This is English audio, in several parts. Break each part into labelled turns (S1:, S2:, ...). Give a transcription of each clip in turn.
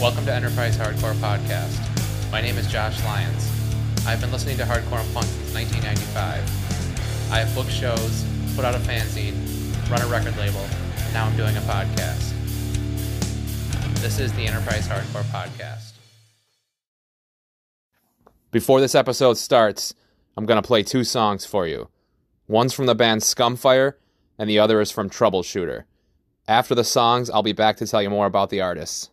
S1: Welcome to Enterprise Hardcore Podcast. My name is Josh Lyons. I've been listening to hardcore and punk since 1995. I have booked shows, put out a fanzine, run a record label, and now I'm doing a podcast. This is the Enterprise Hardcore Podcast. Before this episode starts, I'm going to play two songs for you. One's from the band Scumfire, and the other is from Troubleshooter. After the songs, I'll be back to tell you more about the artists.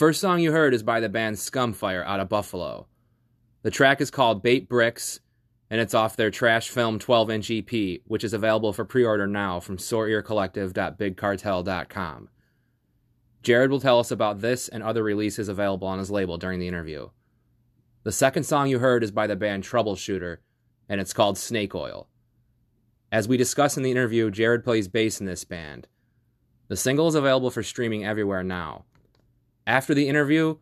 S1: First song you heard is by the band Scumfire out of Buffalo. The track is called Bait Bricks, and it's off their Trash Film 12 inch EP, which is available for pre order now from SoreEarCollective.BigCartel.com. Jared will tell us about this and other releases available on his label during the interview.
S2: The second song you heard is by the band Troubleshooter, and it's called Snake Oil. As we discuss in the interview, Jared plays bass in this band. The single is available for streaming everywhere now. After the interview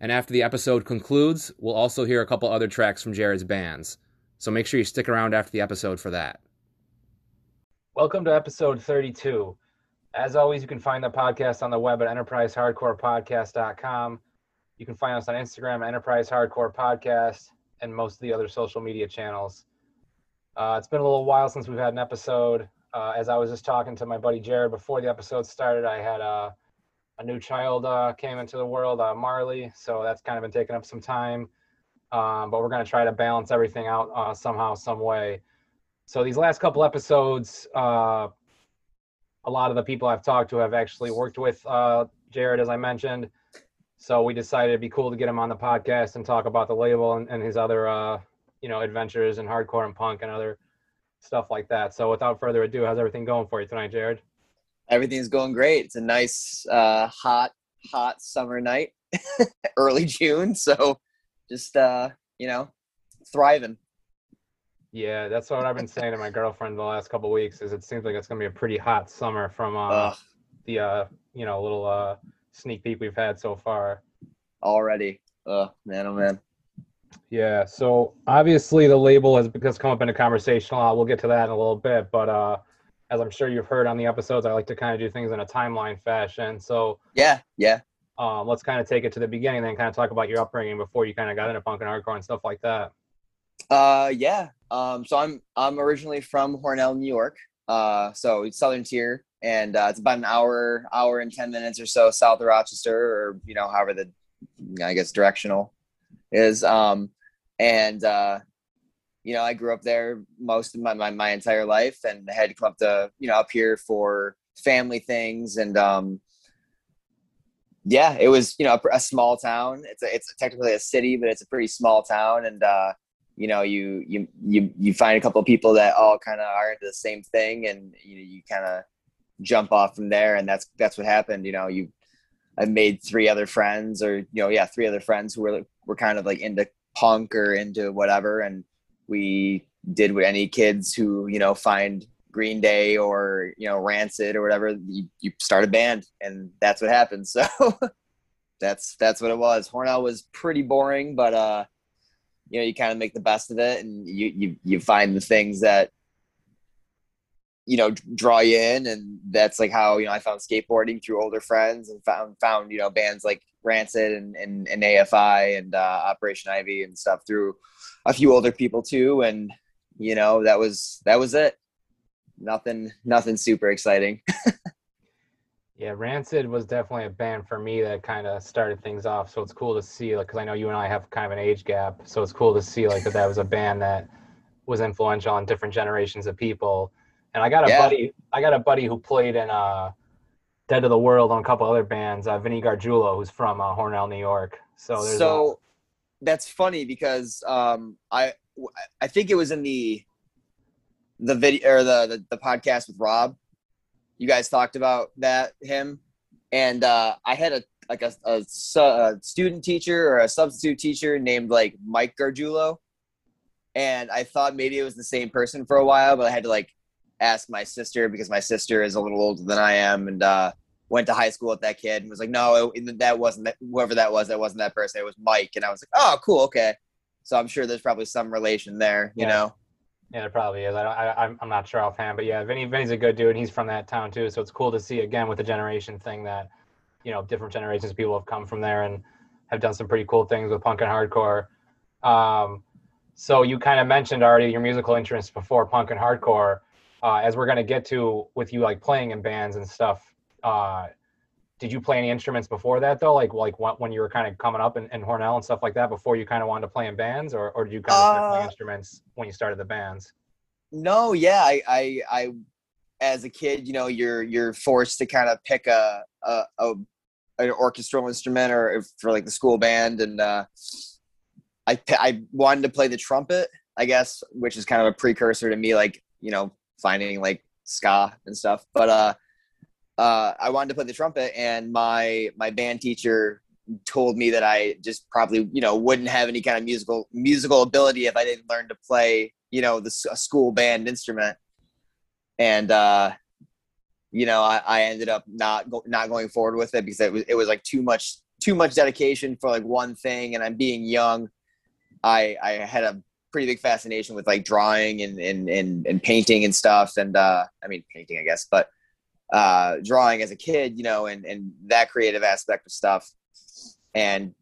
S2: and after the episode concludes, we'll also hear a couple other tracks from Jared's bands. So make sure you stick around after the episode for that. Welcome to episode 32. As always, you can find the podcast on the web at enterprisehardcorepodcast.com. You can find us on Instagram, Enterprise Hardcore Podcast, and most of the other social media channels. Uh, it's been a little while since we've had an episode. Uh, as I was just talking to my buddy Jared before the episode started, I had a, a new child uh, came into the world, uh, Marley. So that's kind of been taking up some time. Um, but we're going to try to balance everything out uh, somehow, some way. So these last couple episodes, uh, a lot of the people I've talked to have actually worked with Jared, as I mentioned. So we decided it'd be cool to get him on the podcast and talk about the label and, and his other you know adventures and hardcore and punk and other stuff like that. So without further ado, how's everything going for you tonight, Jared?
S3: Everything's going great. It's a nice, uh, hot, hot summer night, early June. So just uh, you know, thriving.
S2: Yeah, that's what I've been saying to my girlfriend the last couple weeks. Is it seems like it's gonna be a pretty hot summer from uh, the uh, you know little uh, sneak peek we've had so far.
S3: Already, oh man, oh man.
S2: Yeah, so obviously the label has because come up in a conversation a lot. We'll get to that in a little bit, but uh, as I'm sure you've heard on the episodes, I like to kind of do things in a timeline fashion. So
S3: yeah, yeah.
S2: Um, let's kind of take it to the beginning, and then kind of talk about your upbringing before you kind of got into punk and hardcore and stuff like that.
S3: Uh, yeah. Um, so I'm I'm originally from Hornell, New York. Uh, so Southern Tier, and uh, it's about an hour, hour and ten minutes or so south of Rochester, or you know, however the I guess directional is. Um, and uh, you know, I grew up there most of my, my, my entire life, and had to come up to you know up here for family things, and um, yeah, it was you know a, a, small town. It's a, it's technically a city, but it's a pretty small town, and uh, you know you you you you find a couple of people that all kind of are into the same thing, and you you kind of jump off from there, and that's that's what happened. You know, you I made three other friends, or you know, yeah, three other friends who were were kind of like into punk or into whatever, and we did what any kids who you know find Green Day or you know Rancid or whatever. You, you start a band, and that's what happened. So that's that's what it was. Hornell was pretty boring, but uh, you know, you kind of make the best of it, and you you you find the things that you know draw you in and that's like how you know i found skateboarding through older friends and found found you know bands like rancid and and, and afi and uh, operation ivy and stuff through a few older people too and you know that was that was it nothing nothing super exciting
S2: yeah rancid was definitely a band for me that kind of started things off so it's cool to see like because i know you and i have kind of an age gap so it's cool to see like that that was a band that was influential on different generations of people and I got a yeah. buddy. I got a buddy who played in uh, Dead to the World on a couple other bands. Uh, Vinny Gargiulo, who's from uh, Hornell, New York. So there's
S3: so a- that's funny because um, I I think it was in the the video or the, the, the podcast with Rob. You guys talked about that him, and uh, I had a like a, a, a student teacher or a substitute teacher named like Mike Gargiulo, and I thought maybe it was the same person for a while, but I had to like ask my sister because my sister is a little older than I am. And uh, went to high school with that kid and was like, no, it, that wasn't that, whoever that was. That wasn't that person. It was Mike. And I was like, oh, cool. Okay. So I'm sure there's probably some relation there, you
S2: yeah.
S3: know?
S2: Yeah, there probably is. I, I, I'm not sure offhand, but yeah, Vinny, Vinny's a good dude. And he's from that town too. So it's cool to see again with the generation thing that, you know, different generations of people have come from there and have done some pretty cool things with punk and hardcore. Um, so you kind of mentioned already your musical interests before punk and hardcore uh, as we're going to get to with you like playing in bands and stuff uh, did you play any instruments before that though like like when you were kind of coming up in, in hornell and stuff like that before you kind of wanted to play in bands or, or did you kind of start playing uh, instruments when you started the bands
S3: no yeah I, I i as a kid you know you're you're forced to kind of pick a, a, a an orchestral instrument or for like the school band and uh i i wanted to play the trumpet i guess which is kind of a precursor to me like you know finding like ska and stuff. But uh, uh, I wanted to play the trumpet, and my my band teacher told me that I just probably you know wouldn't have any kind of musical musical ability if I didn't learn to play you know the school band instrument. And uh, you know, I, I ended up not go, not going forward with it because it was it was like too much too much dedication for like one thing, and I'm being young. I I had a pretty big fascination with like drawing and and and, and painting and stuff, and uh, I mean painting, I guess, but uh, drawing as a kid, you know, and and that creative aspect of stuff, and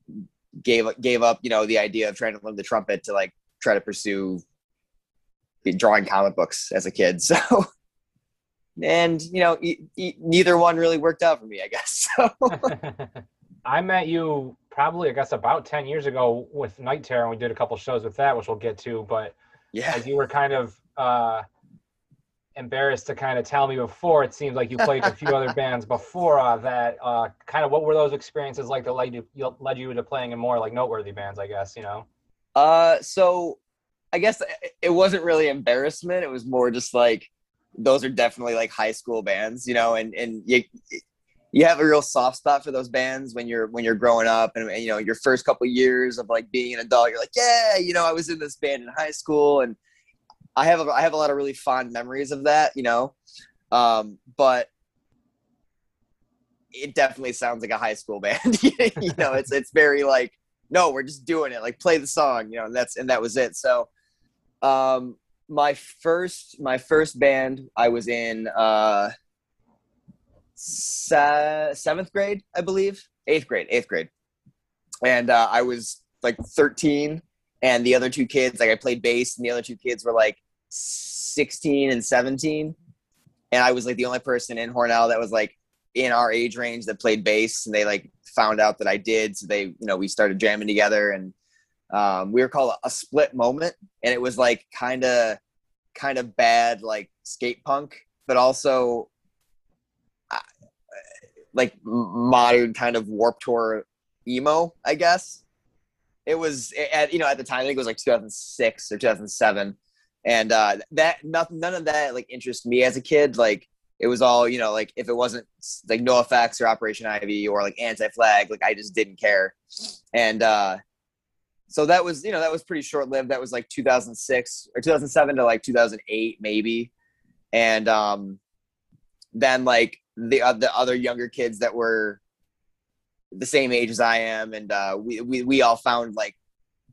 S3: gave gave up, you know, the idea of trying to learn the trumpet to like try to pursue drawing comic books as a kid. So and you know e- e- neither one really worked out for me i guess so.
S2: i met you probably i guess about 10 years ago with night terror and we did a couple shows with that which we'll get to but yeah as you were kind of uh, embarrassed to kind of tell me before it seems like you played a few other bands before uh, that uh, kind of what were those experiences like that led you led you into playing in more like noteworthy bands i guess you know?
S3: Uh so i guess it wasn't really embarrassment it was more just like those are definitely like high school bands, you know, and and you you have a real soft spot for those bands when you're when you're growing up and, and you know your first couple years of like being an adult you're like yeah you know i was in this band in high school and i have a, i have a lot of really fond memories of that you know um, but it definitely sounds like a high school band you know it's it's very like no we're just doing it like play the song you know and that's and that was it. So um my first my first band I was in uh se- seventh grade, I believe, eighth grade, eighth grade, and uh, I was like 13, and the other two kids, like I played bass, and the other two kids were like 16 and 17, and I was like the only person in Hornell that was like in our age range that played bass, and they like found out that I did, so they, you know, we started jamming together. And um, we were called a, split moment. And it was like kind of kind of bad like skate punk but also uh, like modern kind of warp tour emo i guess. It was at you know at the time i think it was like 2006 or 2007 and uh that nothing none of that like interests me as a kid. Like it was all you know like if it wasn't like NOFX or operation ivy or like anti-flag like i just didn't care. And uh so that was you know that was pretty short lived that was like 2006 or 2007 to like 2008 maybe. And um then like the uh, the other younger kids that were the same age as I am and uh we we, we all found like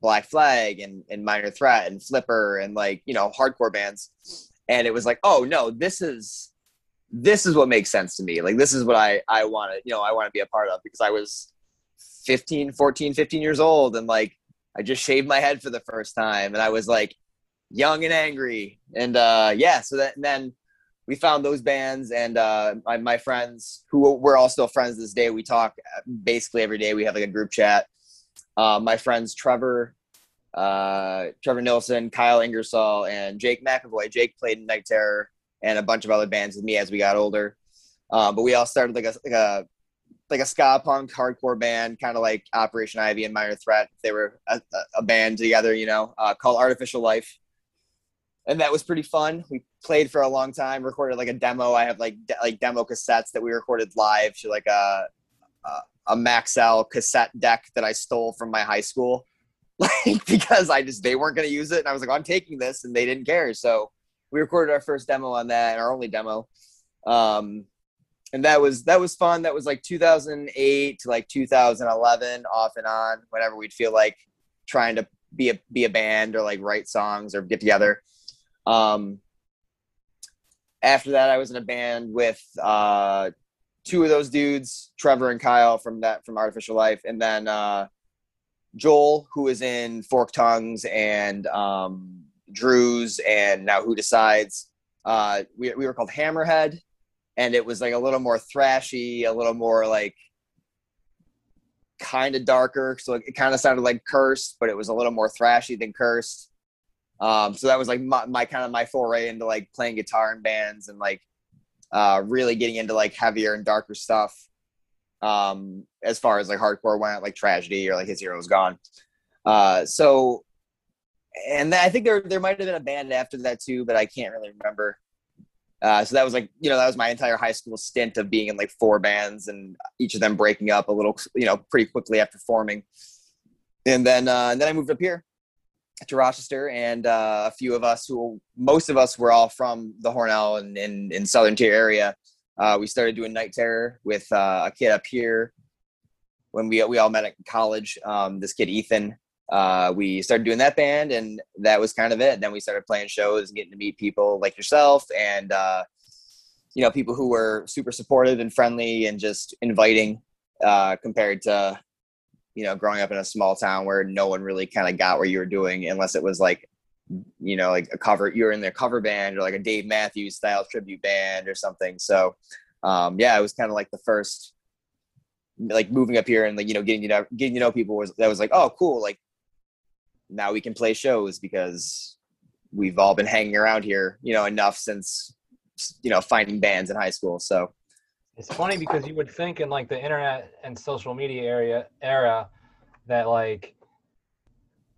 S3: Black Flag and and Minor Threat and Flipper and like you know hardcore bands and it was like oh no this is this is what makes sense to me like this is what I I want to you know I want to be a part of because I was 15 14 15 years old and like I just shaved my head for the first time, and I was like young and angry. And uh, yeah, so that, then we found those bands, and uh, my, my friends who we're all still friends this day. We talk basically every day. We have like a group chat. Uh, my friends Trevor, uh, Trevor Nilsson, Kyle Ingersoll, and Jake McAvoy. Jake played in Night Terror and a bunch of other bands with me as we got older. Uh, but we all started like a, like a like a ska punk hardcore band, kind of like Operation Ivy and Minor Threat. They were a, a band together, you know, uh, called Artificial Life, and that was pretty fun. We played for a long time, recorded like a demo. I have like de- like demo cassettes that we recorded live to like a a, a Maxell cassette deck that I stole from my high school, like because I just they weren't going to use it, and I was like, I'm taking this, and they didn't care. So we recorded our first demo on that, and our only demo. Um, and that was that was fun. That was like 2008 to like 2011, off and on. Whenever we'd feel like trying to be a be a band or like write songs or get together. Um, after that, I was in a band with uh, two of those dudes, Trevor and Kyle from that from Artificial Life, and then uh, Joel, who is in Fork Tongues and um, Drews, and now Who Decides. Uh, we, we were called Hammerhead, and it was like a little more thrashy, a little more like kind of darker. So it kind of sounded like cursed, but it was a little more thrashy than cursed. Um, so that was like my, my kind of my foray into like playing guitar in bands and like uh, really getting into like heavier and darker stuff. Um, as far as like hardcore went, like tragedy or like his hero's gone. Uh, so, and I think there there might have been a band after that too, but I can't really remember. Uh, so that was like, you know, that was my entire high school stint of being in like four bands and each of them breaking up a little, you know, pretty quickly after forming. And then, uh, and then I moved up here to Rochester and uh, a few of us who, most of us were all from the Hornell and in, in Southern Tier area. Uh, we started doing Night Terror with uh, a kid up here when we, we all met at college. Um, this kid, Ethan, uh, we started doing that band and that was kind of it. Then we started playing shows and getting to meet people like yourself and, uh, you know, people who were super supportive and friendly and just inviting, uh, compared to, you know, growing up in a small town where no one really kind of got what you were doing unless it was like, you know, like a cover, you're in their cover band or like a Dave Matthews style tribute band or something. So, um, yeah, it was kind of like the first, like moving up here and like, you know, getting to know, getting to know people was, that was like, oh, cool. Like, now we can play shows because we've all been hanging around here, you know, enough since you know finding bands in high school. So
S2: it's funny because you would think in like the internet and social media area era that like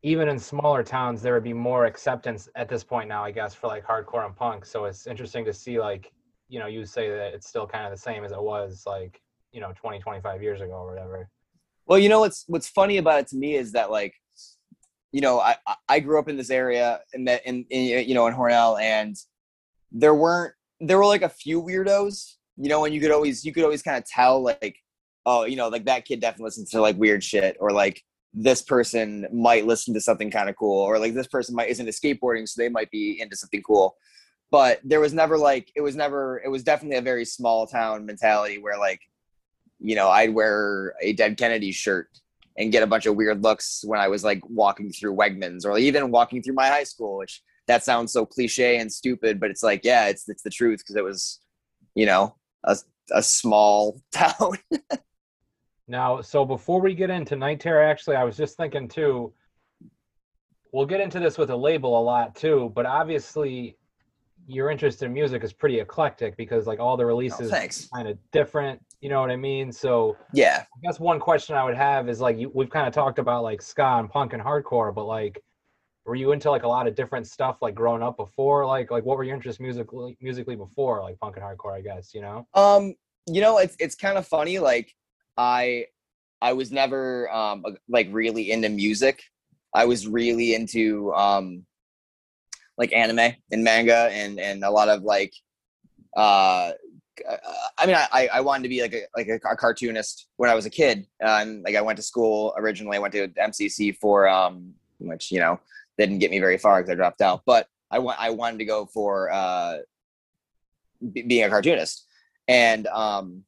S2: even in smaller towns there would be more acceptance at this point now, I guess, for like hardcore and punk. So it's interesting to see like, you know, you say that it's still kind of the same as it was like, you know, 20, 25 years ago or whatever.
S3: Well, you know what's what's funny about it to me is that like you know, I I grew up in this area and that in, in you know in Hornell, and there weren't there were like a few weirdos, you know, and you could always you could always kind of tell like, oh, you know, like that kid definitely listens to like weird shit, or like this person might listen to something kind of cool, or like this person might isn't skateboarding, so they might be into something cool. But there was never like it was never it was definitely a very small town mentality where like, you know, I'd wear a Dead Kennedy shirt and get a bunch of weird looks when I was like walking through Wegmans or even walking through my high school, which that sounds so cliche and stupid, but it's like, yeah, it's it's the truth because it was, you know, a a small town.
S2: now, so before we get into Night Terror, actually, I was just thinking too. We'll get into this with a label a lot too, but obviously, your interest in music is pretty eclectic because like all the oh, releases
S3: oh,
S2: kind of different you know what I mean? So
S3: yeah,
S2: I guess one question I would have is like you, we've kind of talked about like ska and punk and hardcore, but like, were you into like a lot of different stuff like growing up before? Like like what were your interests musically musically before like punk and hardcore? I guess you know.
S3: Um, you know it's it's kind of funny. Like I I was never um like really into music. I was really into um like anime and manga and and a lot of like uh I mean, I, I wanted to be like a like a, cartoonist when I was a kid. Uh, and like I went to school originally. I went to MCC for um, which you know didn't get me very far because I dropped out. But I I wanted to go for uh, b- being a cartoonist, and um,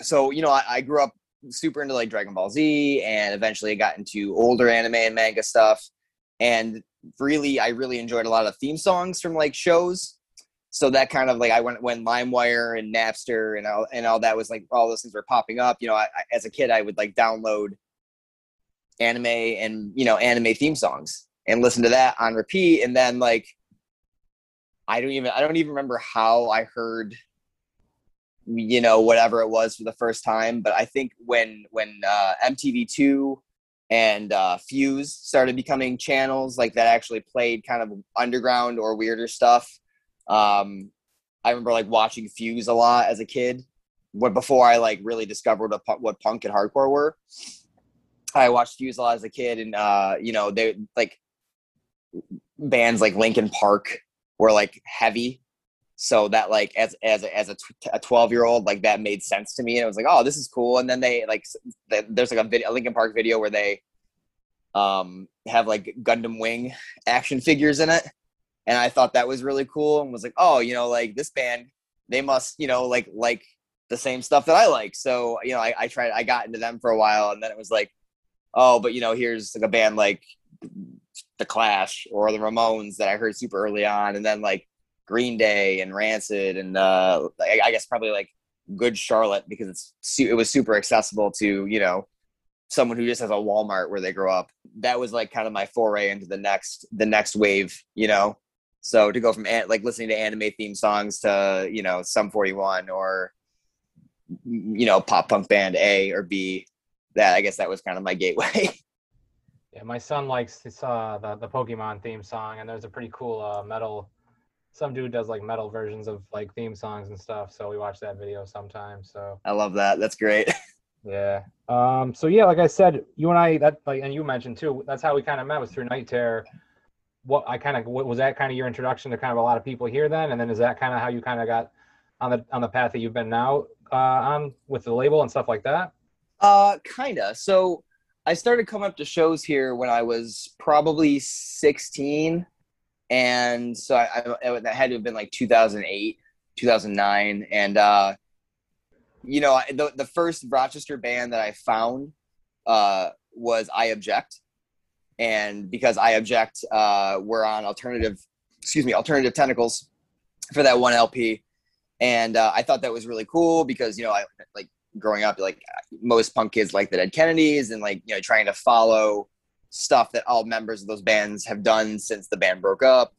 S3: so you know I, I grew up super into like Dragon Ball Z, and eventually I got into older anime and manga stuff, and really I really enjoyed a lot of theme songs from like shows so that kind of like I went when LimeWire and Napster and all and all that was like all those things were popping up. You know, I, I, as a kid, I would like download anime and you know anime theme songs and listen to that on repeat. And then like I don't even I don't even remember how I heard you know whatever it was for the first time. But I think when when uh, MTV two and uh, Fuse started becoming channels like that actually played kind of underground or weirder stuff um, I remember like watching Fuse a lot as a kid. When before I like really discovered what, what punk and hardcore were, I watched Fuse a lot as a kid, and uh, you know they like bands like Linkin Park were like heavy, so that like as as a, as a twelve year old like that made sense to me, and I was like, oh, this is cool. And then they like there's like a video, a Linkin Park video where they um have like Gundam Wing action figures in it and I thought that was really cool and was like, oh, you know, like this band, they must, you know, like like the same stuff that I like. So you know, I, I tried, I got into them for a while, and then it was like, oh, but you know, here's like a band like the Clash or the Ramones that I heard super early on, and then like Green Day and Rancid, and uh, I, I guess probably like Good Charlotte because it's it was super accessible to you know someone who just has a Walmart where they grow up. That was like kind of my foray into the next the next wave, you know. So to go from like listening to anime theme songs to you know Sum 41 or you know pop punk band A or B, that I guess that was kind of my gateway.
S2: Yeah, my son likes uh, the the Pokemon theme song, and there's a pretty cool uh, metal some dude does like metal versions of like theme songs and stuff. So we watch that video sometimes. So
S3: I love that. That's great.
S2: yeah. Um. So yeah, like I said, you and I that like and you mentioned too. That's how we kind of met was through Night Terror. What I kind of was that kind of your introduction to kind of a lot of people here then, and then is that kind of how you kind of got on the on the path that you've been now uh, on with the label and stuff like that?
S3: Uh, kinda. So I started coming up to shows here when I was probably 16. And so I, I, that had to have been like 2008, 2009. And, uh, you know, the, the first Rochester band that I found uh, was I Object. And because I Object, uh, we're on alternative, excuse me, alternative tentacles for that one LP. And uh, I thought that was really cool because, you know, I like growing up, like most punk kids like the Dead Kennedys and like, you know, trying to follow stuff that all members of those bands have done since the band broke up.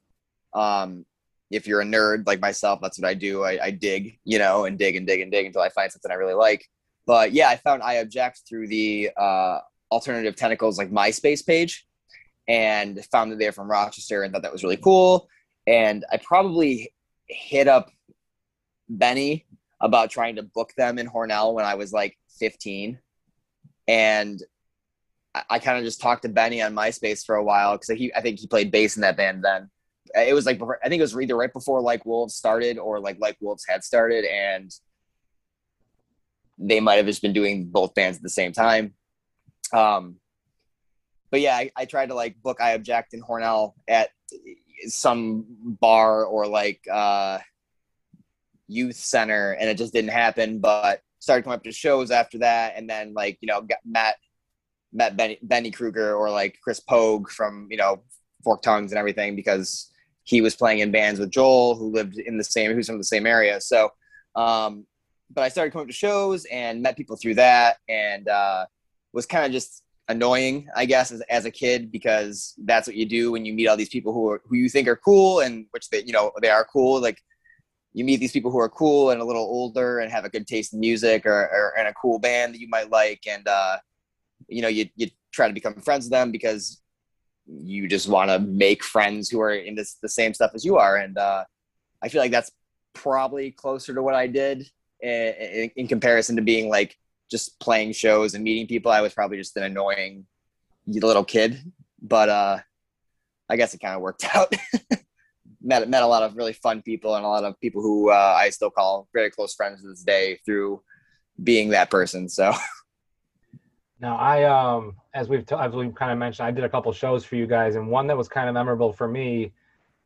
S3: Um, if you're a nerd like myself, that's what I do. I, I dig, you know, and dig and dig and dig until I find something I really like. But yeah, I found I Object through the uh, Alternative Tentacles like MySpace page and found that they're from Rochester and thought that was really cool. And I probably hit up Benny about trying to book them in Hornell when I was like 15. And I, I kind of just talked to Benny on MySpace for a while because he, I think he played bass in that band then. It was like, I think it was either right before Like Wolves started or like Like Wolves had started. And they might have just been doing both bands at the same time. Um, but yeah, I, I tried to like book I Object in Hornell at some bar or like, uh, youth center and it just didn't happen but started coming up to shows after that and then like you know got met met benny, benny kruger or like chris pogue from you know fork tongues and everything because he was playing in bands with joel who lived in the same who's from the same area so um but i started coming up to shows and met people through that and uh was kind of just annoying i guess as, as a kid because that's what you do when you meet all these people who are who you think are cool and which they you know they are cool like you meet these people who are cool and a little older and have a good taste in music or, or and a cool band that you might like. And uh, you know you, you try to become friends with them because you just want to make friends who are into the same stuff as you are. And uh, i feel like that's probably closer to what i did in, in, in comparison to being like just playing shows and meeting people. I was probably just an annoying little kid. But uh i guess it kind of worked out met met a lot of really fun people and a lot of people who uh, I still call very close friends to this day through being that person. So.
S2: Now I um as we've t- as we've kind of mentioned, I did a couple shows for you guys, and one that was kind of memorable for me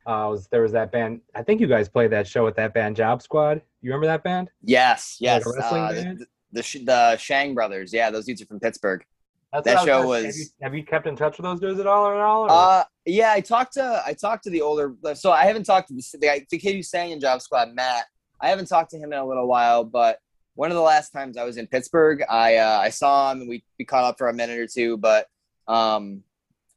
S2: uh, was there was that band. I think you guys played that show with that band Job Squad. You remember that band?
S3: Yes, yes. Like uh, the, the, the Shang brothers. Yeah, those dudes are from Pittsburgh. That's that show was.
S2: Have you, have you, kept in touch with those dudes at all or at all?
S3: Or? Uh, yeah, I talked to I talked to the older. So I haven't talked to the the, the kid who sang in Job Squad, Matt. I haven't talked to him in a little while, but one of the last times I was in Pittsburgh, I uh, I saw him and we we caught up for a minute or two. But um,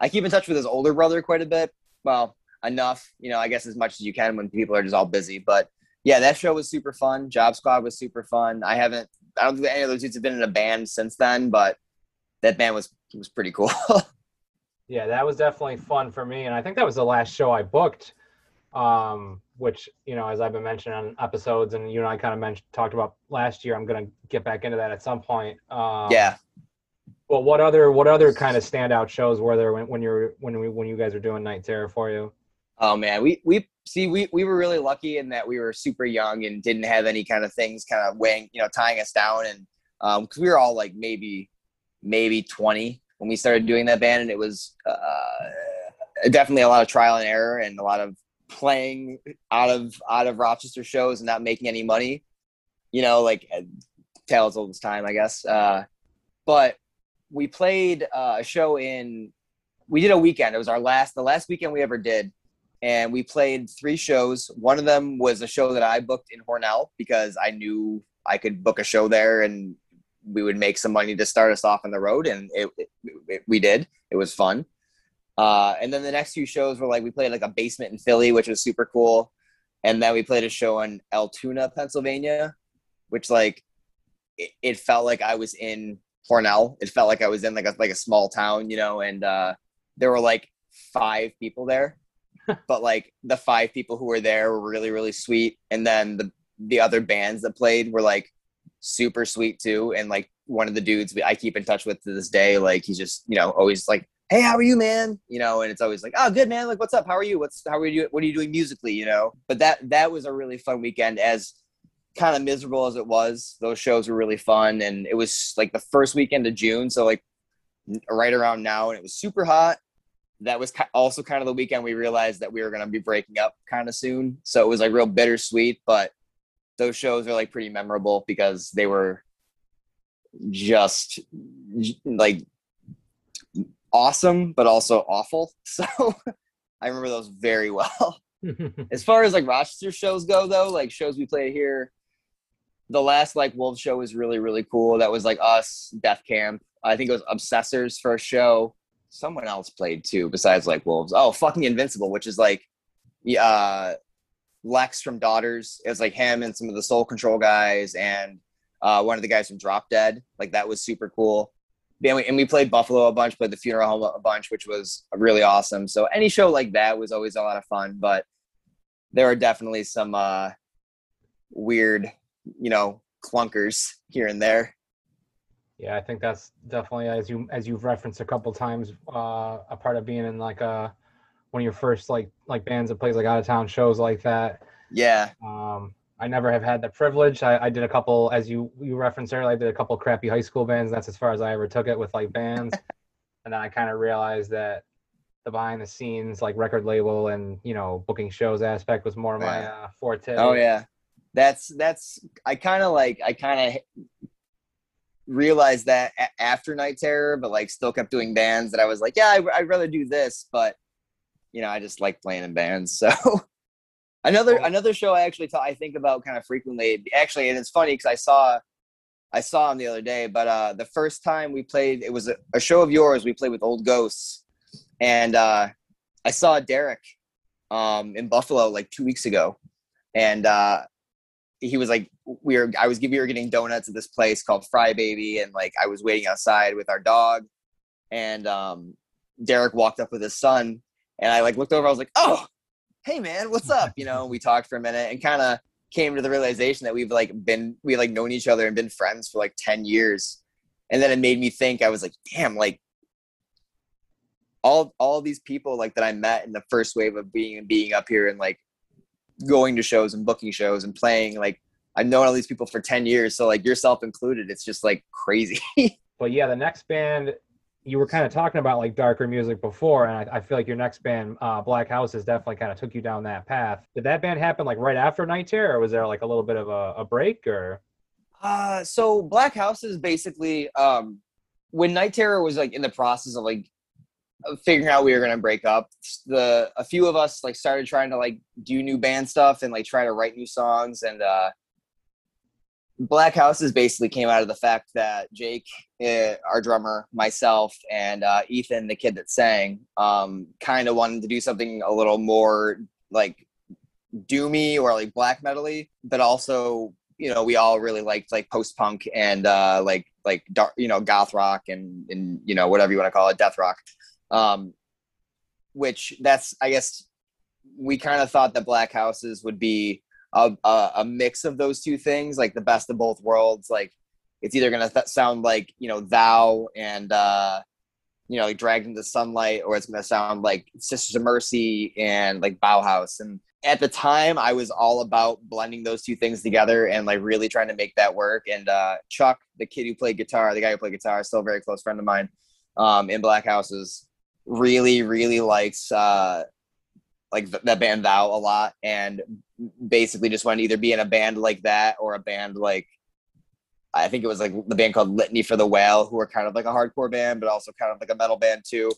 S3: I keep in touch with his older brother quite a bit. Well, enough, you know. I guess as much as you can when people are just all busy. But yeah, that show was super fun. Job Squad was super fun. I haven't. I don't think any of those dudes have been in a band since then, but that band was was pretty cool.
S2: yeah, that was definitely fun for me, and I think that was the last show I booked. Um, which you know, as I've been mentioning on episodes, and you and I kind of mentioned talked about last year. I'm gonna get back into that at some point. Um,
S3: yeah.
S2: Well, what other what other kind of standout shows were there when, when you're when we when you guys are doing Night Terror for you?
S3: Oh man, we we see we we were really lucky in that we were super young and didn't have any kind of things kind of weighing you know tying us down and um because we were all like maybe maybe 20 when we started doing that band, and it was uh, definitely a lot of trial and error and a lot of playing out of out of Rochester shows and not making any money. You know, like uh, tales all this time, I guess. Uh, but we played uh, a show in. We did a weekend. It was our last, the last weekend we ever did, and we played three shows. One of them was a show that I booked in Hornell because I knew I could book a show there and we would make some money to start us off on the road, and it, it, it we did. It was fun. Uh, and then the next few shows were like we played like a basement in Philly, which was super cool, and then we played a show in Altoona, Pennsylvania, which like it, it felt like I was in Hornell. It felt like I was in like a like a small town, you know, and uh, there were like five people there, but like the five people who were there were really really sweet, and then the the other bands that played were like super sweet too, and like one of the dudes I keep in touch with to this day, like he's just you know always like hey, how are you, man? You know, and it's always like, oh, good, man. Like, what's up? How are you? What's how are you? What are you doing musically? You know. But that that was a really fun weekend. As kind of miserable as it was, those shows were really fun, and it was like the first weekend of June, so like right around now, and it was super hot. That was also kind of the weekend we realized that we were going to be breaking up kind of soon. So it was like real bittersweet, but those shows are like pretty memorable because they were just like awesome, but also awful. So I remember those very well. as far as like Rochester shows go, though, like shows we played here, the last like Wolves show was really really cool. That was like us, Death Camp. I think it was Obsessors first show. Someone else played too, besides like Wolves. Oh, fucking Invincible, which is like, uh, Lex from Daughters. It was like him and some of the Soul Control guys and uh, one of the guys from Drop Dead. Like that was super cool and we, and we played Buffalo a bunch, played the Funeral Home a bunch, which was really awesome. So any show like that was always a lot of fun. But there are definitely some uh, weird, you know, clunkers here and there.
S2: Yeah, I think that's definitely as you as you've referenced a couple times, uh, a part of being in like a one of your first like like bands that plays like out of town shows like that.
S3: Yeah.
S2: Um, I never have had the privilege. I, I did a couple, as you you referenced earlier, I did a couple crappy high school bands. That's as far as I ever took it with like bands. and then I kind of realized that the behind the scenes, like record label and you know booking shows aspect, was more of my uh, forte.
S3: Oh yeah, that's that's I kind of like I kind of realized that after Night Terror, but like still kept doing bands. That I was like, yeah, I, I'd rather do this, but you know, I just like playing in bands, so. Another another show I actually I think about kind of frequently. Actually, and it's funny because I saw I saw him the other day. But uh, the first time we played, it was a, a show of yours. We played with Old Ghosts, and uh, I saw Derek um, in Buffalo like two weeks ago, and uh, he was like, we were I was we were getting donuts at this place called Fry Baby, and like I was waiting outside with our dog, and um, Derek walked up with his son, and I like looked over. I was like, oh hey man, what's up? You know, we talked for a minute and kind of came to the realization that we've like been we like known each other and been friends for like 10 years. And then it made me think I was like, damn, like all all these people like that I met in the first wave of being being up here and like going to shows and booking shows and playing like I've known all these people for 10 years so like yourself included it's just like crazy.
S2: but yeah, the next band you were kind of talking about like darker music before, and I, I feel like your next band, uh, Black Houses, definitely kind of took you down that path. Did that band happen like right after Night Terror, or was there like a little bit of a, a break, or?
S3: Uh, so Black House is basically, um, when Night Terror was like in the process of like figuring out we were gonna break up, the a few of us like started trying to like do new band stuff and like try to write new songs, and uh, Black Houses basically came out of the fact that Jake, uh, our drummer, myself, and uh, Ethan, the kid that sang, um, kind of wanted to do something a little more like doomy or like black metally, but also you know we all really liked like post punk and uh, like like dark you know goth rock and and you know whatever you want to call it death rock, um, which that's I guess we kind of thought that Black Houses would be a, a, a mix of those two things, like the best of both worlds. Like it's either gonna th- sound like you know thou and uh, you know like dragged into sunlight, or it's gonna sound like Sisters of Mercy and like Bauhaus. And at the time, I was all about blending those two things together and like really trying to make that work. And uh, Chuck, the kid who played guitar, the guy who played guitar, still a very close friend of mine um, in Black Houses, really really likes uh, like that band Thou a lot, and basically just wanted to either be in a band like that or a band like I think it was like the band called Litany for the Whale, who are kind of like a hardcore band, but also kind of like a metal band too.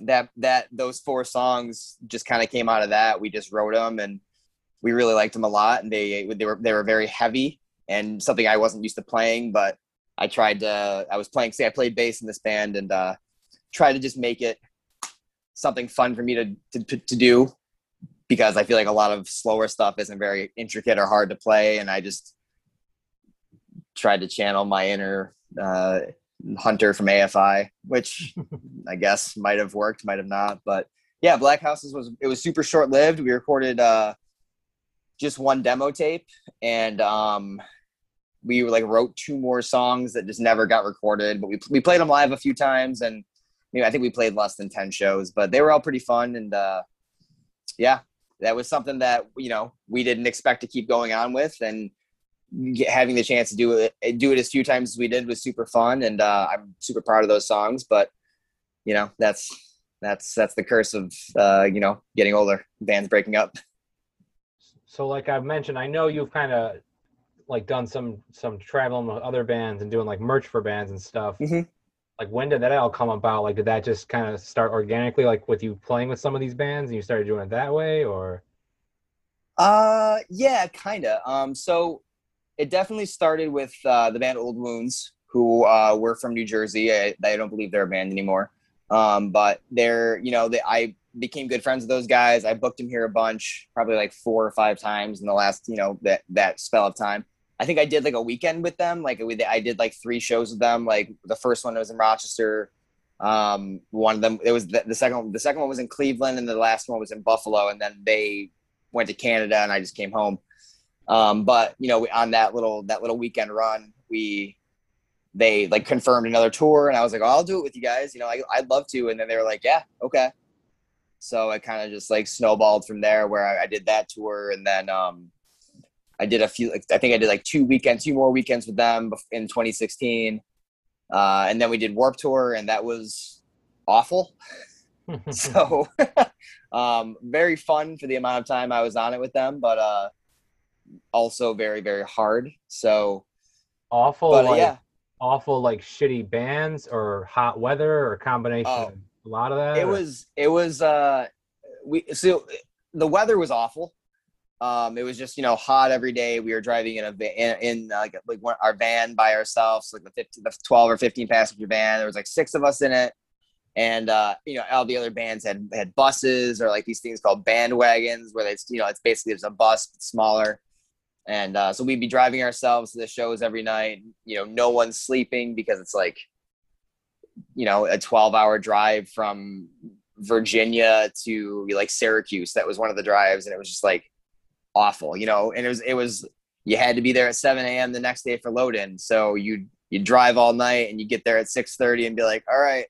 S3: That that those four songs just kind of came out of that. We just wrote them, and we really liked them a lot. And they they were they were very heavy and something I wasn't used to playing. But I tried to. I was playing. Say I played bass in this band, and uh, tried to just make it something fun for me to, to, to do because I feel like a lot of slower stuff isn't very intricate or hard to play, and I just tried to channel my inner uh, hunter from AFI, which I guess might have worked, might have not, but yeah, Black Houses was it was super short lived. We recorded uh, just one demo tape, and um, we like wrote two more songs that just never got recorded. But we we played them live a few times, and you know, I think we played less than ten shows, but they were all pretty fun. And uh, yeah, that was something that you know we didn't expect to keep going on with, and having the chance to do it do it as few times as we did was super fun, and uh, I'm super proud of those songs. But you know, that's that's that's the curse of uh, you know getting older, bands breaking up.
S2: So, like I've mentioned, I know you've kind of like done some some traveling with other bands and doing like merch for bands and stuff.
S3: Mm-hmm.
S2: Like, when did that all come about? Like, did that just kind of start organically, like with you playing with some of these bands, and you started doing it that way, or?
S3: Uh, yeah, kind of. Um, so it definitely started with uh, the band Old Wounds, who uh, were from New Jersey. I, I don't believe they're a band anymore. Um, but they're, you know, they, I became good friends with those guys. I booked them here a bunch, probably like four or five times in the last, you know, that that spell of time. I think I did like a weekend with them. Like I did like three shows with them. Like the first one was in Rochester. Um, one of them it was the, the second one. The second one was in Cleveland, and the last one was in Buffalo. And then they went to Canada, and I just came home. Um, but you know, on that little that little weekend run, we they like confirmed another tour and I was like, oh, I'll do it with you guys. You know, I, I'd love to. And then they were like, yeah, okay. So I kind of just like snowballed from there where I, I, did that tour. And then, um, I did a few, I think I did like two weekends, two more weekends with them in 2016. Uh, and then we did Warped Tour and that was awful. so, um, very fun for the amount of time I was on it with them, but, uh, also very, very hard. So
S2: awful. But, like, yeah awful like shitty bands or hot weather or combination oh, of a lot of that?
S3: It or? was it was uh we so the weather was awful. Um, it was just you know hot every day. We were driving in a van, in, in like like one, our van by ourselves, like the 15, the twelve or fifteen passenger van. There was like six of us in it, and uh, you know all the other bands had had buses or like these things called bandwagons, where it's you know it's basically just a bus but smaller. And uh, so we'd be driving ourselves to the shows every night. You know, no one's sleeping because it's like, you know, a 12 hour drive from Virginia to like Syracuse. That was one of the drives. And it was just like awful, you know, and it was, it was, you had to be there at 7 a.m. the next day for load in. So you you drive all night and you get there at 6:30 and be like, all right,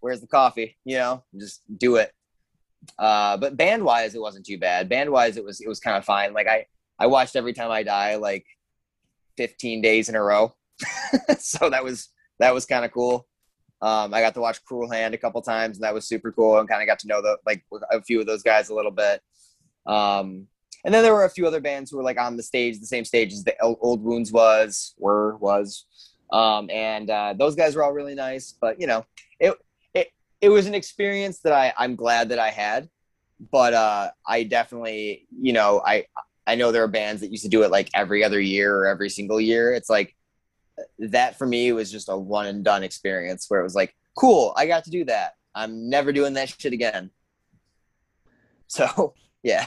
S3: where's the coffee? You know, just do it. Uh, but band wise, it wasn't too bad. Band wise, it was it was kind of fine. Like I I watched Every Time I Die like 15 days in a row. so that was that was kind of cool. Um, I got to watch Cruel Hand a couple times, and that was super cool. And kind of got to know the like a few of those guys a little bit. Um, and then there were a few other bands who were like on the stage, the same stage as the Old Wounds was, were was, um, and uh, those guys were all really nice. But you know, it it it was an experience that I I'm glad that I had. But uh, I definitely, you know, I I know there are bands that used to do it like every other year or every single year. It's like that for me was just a one and done experience where it was like, cool, I got to do that. I'm never doing that shit again. So, yeah.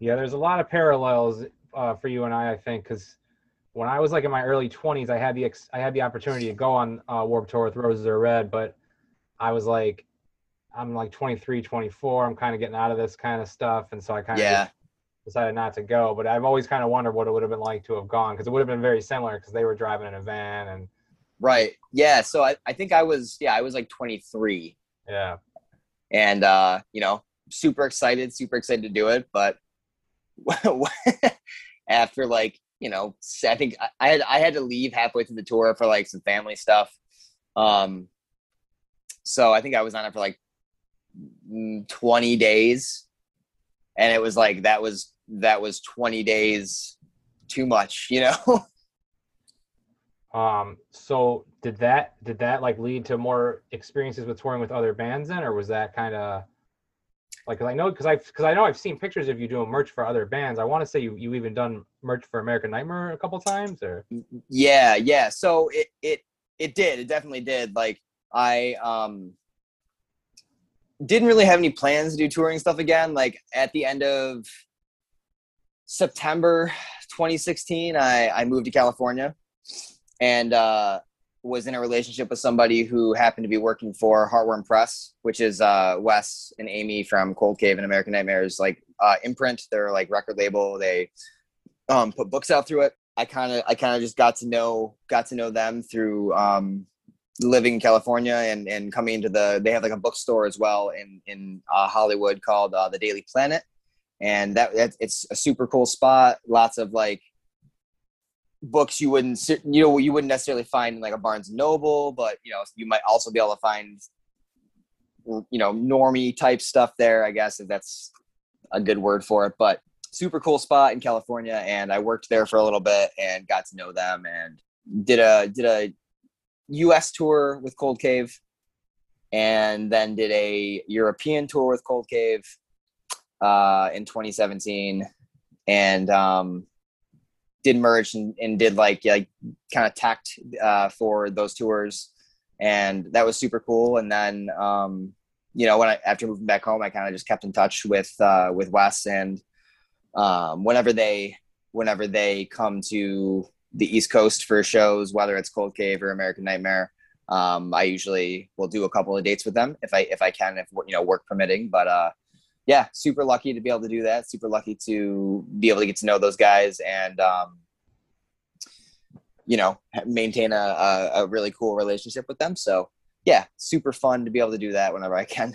S2: Yeah, there's a lot of parallels uh, for you and I, I think, because when I was like in my early 20s, I had the ex- I had the opportunity to go on uh, Warped Tour with Roses Are Red, but I was like, I'm like 23, 24. I'm kind of getting out of this kind of stuff, and so I kind of
S3: yeah
S2: decided not to go. But I've always kind of wondered what it would have been like to have gone because it would have been very similar because they were driving in a van and.
S3: Right. Yeah. So I, I think I was yeah I was like 23.
S2: Yeah.
S3: And uh, you know, super excited, super excited to do it, but after like you know, I think I had I had to leave halfway through the tour for like some family stuff. Um, so I think I was on it for like mm, 20 days, and it was like that was that was 20 days too much, you know?
S2: um, so did that, did that like lead to more experiences with touring with other bands then, or was that kind of like, cause I know, cause I, cause I know I've seen pictures of you doing merch for other bands. I want to say you, you even done merch for American Nightmare a couple times or.
S3: Yeah. Yeah. So it, it, it did, it definitely did. Like I, um, didn't really have any plans to do touring stuff again. Like at the end of September 2016, I, I moved to California, and uh, was in a relationship with somebody who happened to be working for Heartworm Press, which is uh, Wes and Amy from Cold Cave and American Nightmares, like uh, imprint. They're like record label. They um, put books out through it. I kind of I kind of just got to know got to know them through um, living in California and and coming into the they have like a bookstore as well in in uh, Hollywood called uh, the Daily Planet, and that, that it's a super cool spot. Lots of like books you wouldn't you know you wouldn't necessarily find in like a Barnes and Noble, but you know you might also be able to find you know normie type stuff there. I guess if that's a good word for it, but super cool spot in California, and I worked there for a little bit and got to know them and did a did a U.S. tour with Cold Cave, and then did a European tour with Cold Cave uh, in 2017, and um, did merge and, and did like like kind of tacked uh, for those tours, and that was super cool. And then um, you know when I after moving back home, I kind of just kept in touch with uh, with Wes, and um, whenever they whenever they come to the East Coast for shows, whether it's Cold Cave or American Nightmare. Um, I usually will do a couple of dates with them if I if I can, if you know work permitting. But uh, yeah, super lucky to be able to do that. Super lucky to be able to get to know those guys and, um, you know, maintain a, a, a, really cool relationship with them. So yeah, super fun to be able to do that whenever I can.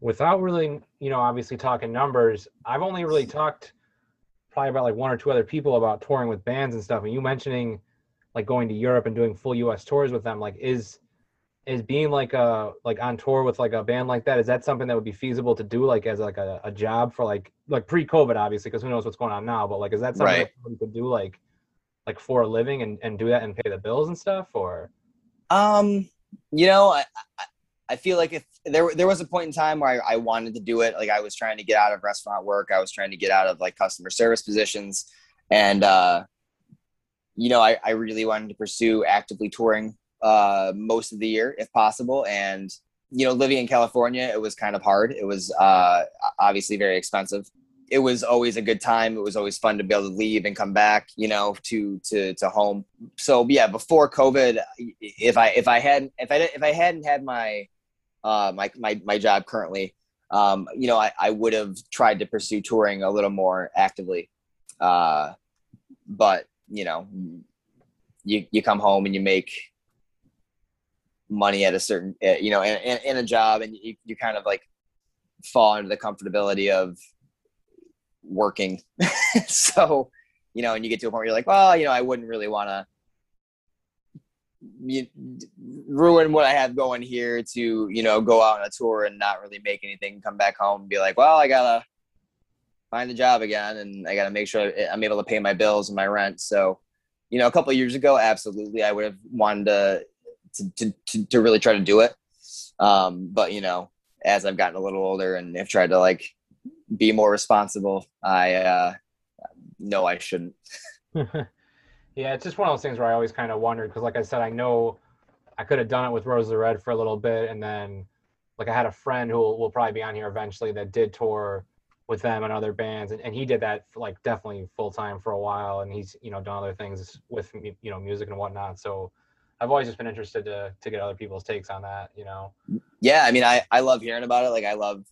S2: Without really, you know, obviously talking numbers, I've only really talked probably about like one or two other people about touring with bands and stuff. And you mentioning like going to Europe and doing full US tours with them, like is is being like a like on tour with like a band like that is that something that would be feasible to do like as like a, a job for like like pre-covid obviously because who knows what's going on now but like is that something right. that you could do like like for a living and, and do that and pay the bills and stuff or
S3: um you know i i feel like if there there was a point in time where I, I wanted to do it like i was trying to get out of restaurant work i was trying to get out of like customer service positions and uh you know i, I really wanted to pursue actively touring uh, most of the year if possible. And you know, living in California, it was kind of hard. It was uh, obviously very expensive. It was always a good time. It was always fun to be able to leave and come back, you know, to to to home. So yeah, before COVID, if I if I hadn't if I if I hadn't had my uh, my my my job currently, um, you know, I, I would have tried to pursue touring a little more actively. Uh, but you know, you you come home and you make money at a certain eh, you know in, a job and you, you kind of like fall into the comfortability of working. So you know and you get to a point where you're like well you know i wouldn't really want to ruin what i have going here to you know go out on a tour and not really make anything come back home and be like well i gotta find a job again and i gotta make sure i'm able to pay my bills and my rent. So you know a couple years ago absolutely i would have wanted to to, to, to really try to do it. Um, but you know, as I've gotten a little older and have tried to like be more responsible, I uh, know I shouldn't.
S2: yeah, it's just one of those things where I always kind of wondered because, like I said, I know I could have done it with Roses Are Red for a little bit, and then like I had a friend who will, probably be on here eventually that did tour with them and other bands, and, and he did that for, like definitely full time for a while, and he's you know done other things with you know music and whatnot. So I've always just been interested to to get other people's takes on that. You know.
S3: Yeah, I mean, I I love hearing about it. Like, I love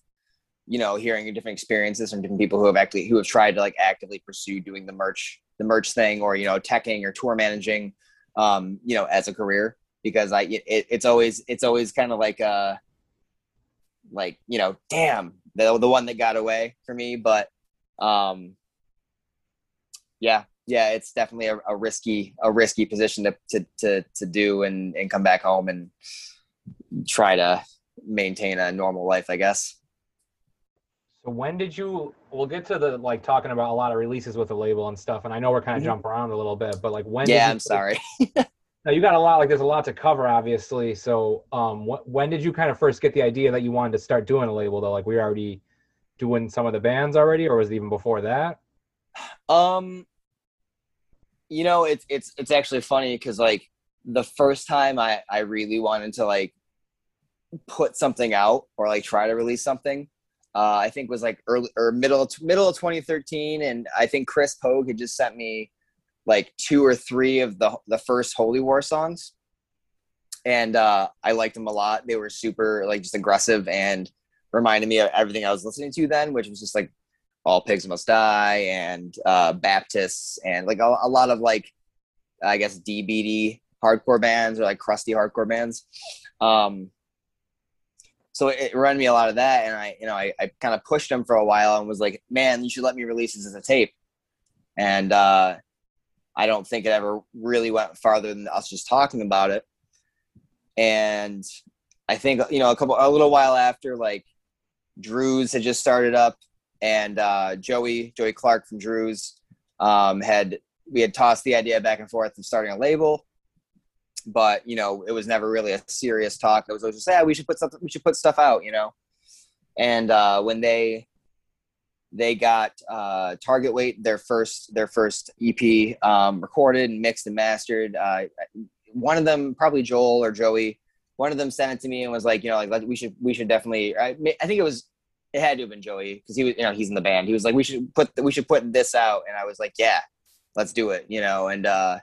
S3: you know hearing different experiences from different people who have actually who have tried to like actively pursue doing the merch the merch thing or you know teching or tour managing um you know as a career because i it, it's always it's always kind of like uh like you know damn the, the one that got away for me but um yeah yeah, it's definitely a, a, risky a risky position to to to, to do and and come back home and try to maintain a normal life, I guess.
S2: So when did you? We'll get to the like talking about a lot of releases with the label and stuff, and I know we're kind of mm-hmm. jumping around a little bit, but like when?
S3: Yeah, I'm sorry.
S2: now you got a lot. Like there's a lot to cover, obviously. So um, wh- when did you kind of first get the idea that you wanted to start doing a label? Though, like we already doing some of the bands already, or was it even before that?
S3: Um, you know, it's it's it's actually funny because like the first time I I really wanted to like put something out or like try to release something, uh, I think was like early or middle middle of 2013, and I think Chris Pogue had just sent me like two or three of the the first Holy War songs, and uh, I liked them a lot. They were super like just aggressive and reminded me of everything I was listening to then, which was just like All Pigs Must Die and uh, Baptists and like a, a lot of like I guess DBD hardcore bands or like crusty hardcore bands. Um, so it reminded me a lot of that, and I, you know, I, I kind of pushed him for a while and was like, "Man, you should let me release this as a tape." And uh, I don't think it ever really went farther than us just talking about it. And I think you know a couple a little while after, like Drew's had just started up, and uh, Joey Joey Clark from Drew's um, had we had tossed the idea back and forth of starting a label. But you know it was never really a serious talk. It was just yeah we should put something we should put stuff out you know? And uh, when they they got uh, target weight their first their first ep um, recorded and mixed and mastered uh, one of them probably joel or joey one of them sent it to me and was like you know like we should we should definitely i, I think it was it had to have been joey because he was you know he's in the band. He was like we should put we should put this out. And i was like yeah let's do it you know? And uh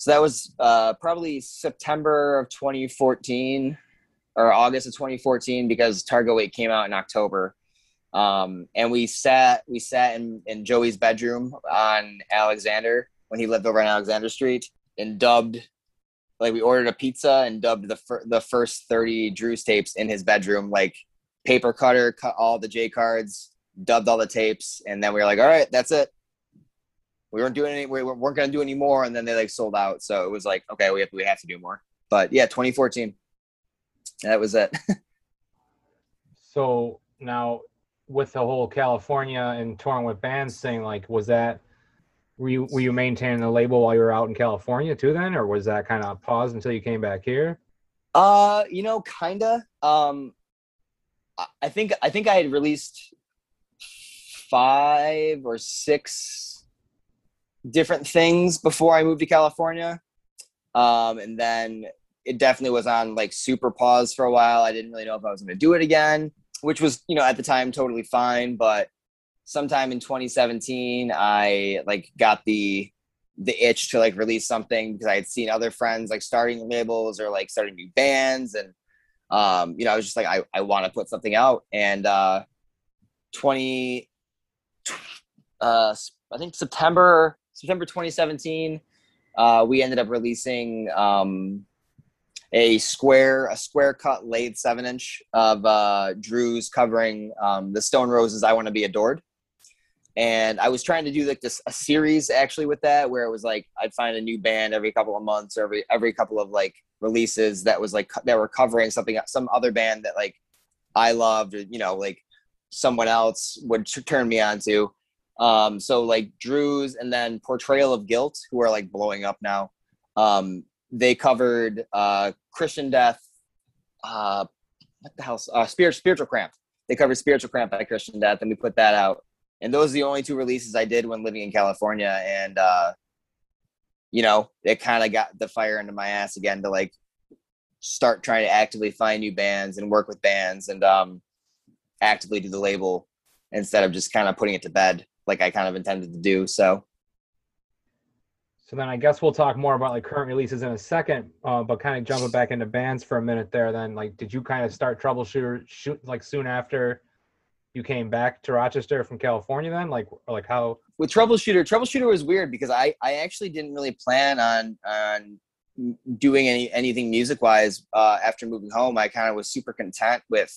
S3: so that was uh, probably September of 2014 or August of 2014 because Target 8 came out in October. Um, and we sat we sat in, in Joey's bedroom on Alexander when he lived over on Alexander Street and dubbed like we ordered a pizza and dubbed the fir- the first 30 Drew's tapes in his bedroom like paper cutter cut all the J cards dubbed all the tapes and then we were like all right that's it. We weren't doing any we weren't going to do any more and then they like sold out so it was like okay we have we have to do more. But yeah 2014 that was it.
S2: So now with the whole california and touring with bands thing like was that were you were you maintaining the label while you were out in california too then or was that kind of paused until you came back here?
S3: Uh you know kinda. Um i think i think i had released five or six different things before I moved to California. Um, and then it definitely was on like super pause for a while. I didn't really know if I was going to do it again, which was, you know, at the time totally fine. But sometime in 2017, I like got the the itch to like release something because I had seen other friends like starting labels or like starting new bands and um, you know, I was just like, I, I want to put something out. And uh 20 uh I think September September 2017, uh, we ended up releasing um, a square a square cut lathe seven inch of uh, Drew's covering um, the Stone Roses "I Want to Be Adored." And I was trying to do like this a series actually with that, where it was like I'd find a new band every couple of months, or every every couple of like releases that was like that were covering something some other band that like I loved, or you know like someone else would turn me on to. Um, so like Drew's and then Portrayal of Guilt, who are like blowing up now. Um, they covered uh, Christian Death. Uh, what the hell? Uh, Spirit, Spiritual Cramp. They covered Spiritual Cramp by Christian Death, and we put that out. And those are the only two releases I did when living in California. And uh, you know, it kind of got the fire into my ass again to like start trying to actively find new bands and work with bands and um, actively do the label instead of just kind of putting it to bed like I kind of intended to do. So.
S2: So then I guess we'll talk more about like current releases in a second, uh, but kind of jumping back into bands for a minute there. Then like, did you kind of start troubleshooter shoot like soon after you came back to Rochester from California? Then like, like how
S3: with troubleshooter? Troubleshooter was weird because I I actually didn't really plan on on doing any anything music wise uh, after moving home. I kind of was super content with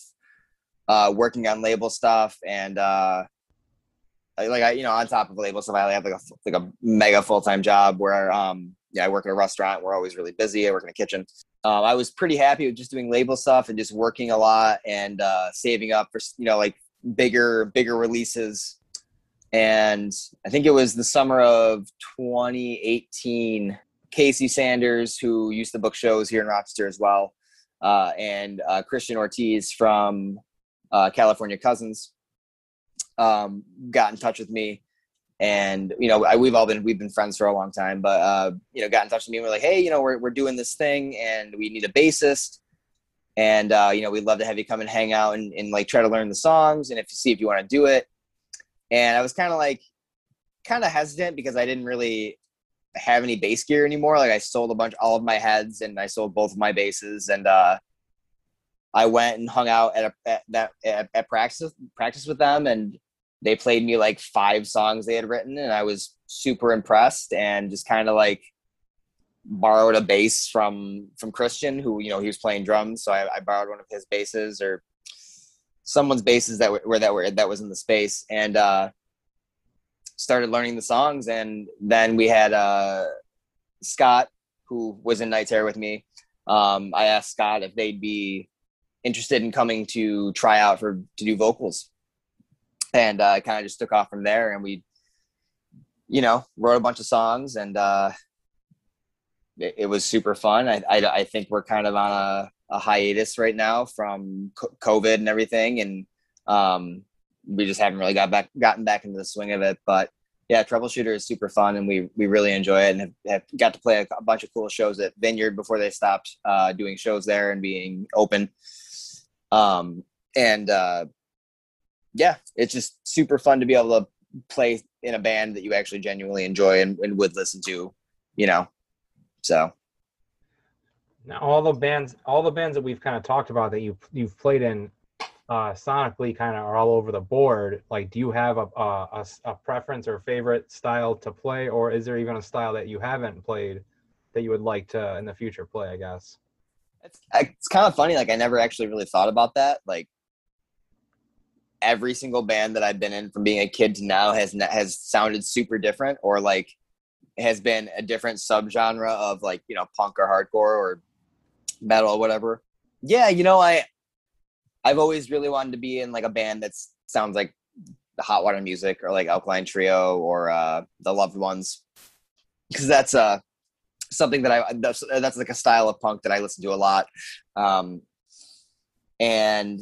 S3: uh, working on label stuff and uh, like I, you know, on top of label stuff, I have like a like a mega full time job where um yeah, I work in a restaurant. We're always really busy. I work in a kitchen. Um, I was pretty happy with just doing label stuff and just working a lot and uh, saving up for you know like bigger bigger releases. And I think it was the summer of 2018. Casey Sanders, who used to book shows here in Rochester as well, uh, and uh, Christian Ortiz from uh, California Cousins um, got in touch with me and you know I, we've all been we've been friends for a long time but uh, you know got in touch with me and we're like hey you know we're, we're doing this thing and we need a bassist and uh, you know we'd love to have you come and hang out and, and like try to learn the songs and if you see if you want to do it and i was kind of like kind of hesitant because i didn't really have any bass gear anymore. Like I sold a bunch, all of my heads, and I sold both of my basses, and uh, I went and hung out at a at that at, at practice practice with them, and they played me like five songs they had written, and I was super impressed, and just kind of like borrowed a bass from from Christian, who you know he was playing drums, so I, I borrowed one of his basses or someone's basses that were that were that was in the space, and uh, started learning the songs. And then we had uh, Scott, who was in Night Terror with me. Um, I asked Scott if they'd be interested in coming to try out for to do vocals, and uh, kind of just took off from there. And we, you know, wrote a bunch of songs, and uh, it, it was super fun. I, I, I think we're kind of on a, a hiatus right now from COVID and everything, and um, we just haven't really got back gotten back into the swing of it. But yeah, Troubleshooter is super fun, and we we really enjoy it, and have, have got to play a, a, bunch of cool shows at Vineyard before they stopped uh, doing shows there and being open. Um, and uh, yeah, it's just super fun to be able to play in a band that you actually genuinely enjoy and, and would listen to, you know. So
S2: now all the bands, all the bands that we've kind of talked about that you you've played in, uh, sonically kind of are all over the board. Like, do you have a, a a preference or favorite style to play, or is there even a style that you haven't played that you would like to in the future play? I guess.
S3: It's it's kind of funny. Like I never actually really thought about that. Like every single band that I've been in from being a kid to now has has sounded super different, or like has been a different subgenre of like you know punk or hardcore or metal or whatever. Yeah, you know I I've always really wanted to be in like a band that sounds like the Hot Water Music or like Alkaline Trio or uh, the Loved Ones because that's uh something that I that's, that's like a style of punk that I listen to a lot. Um, and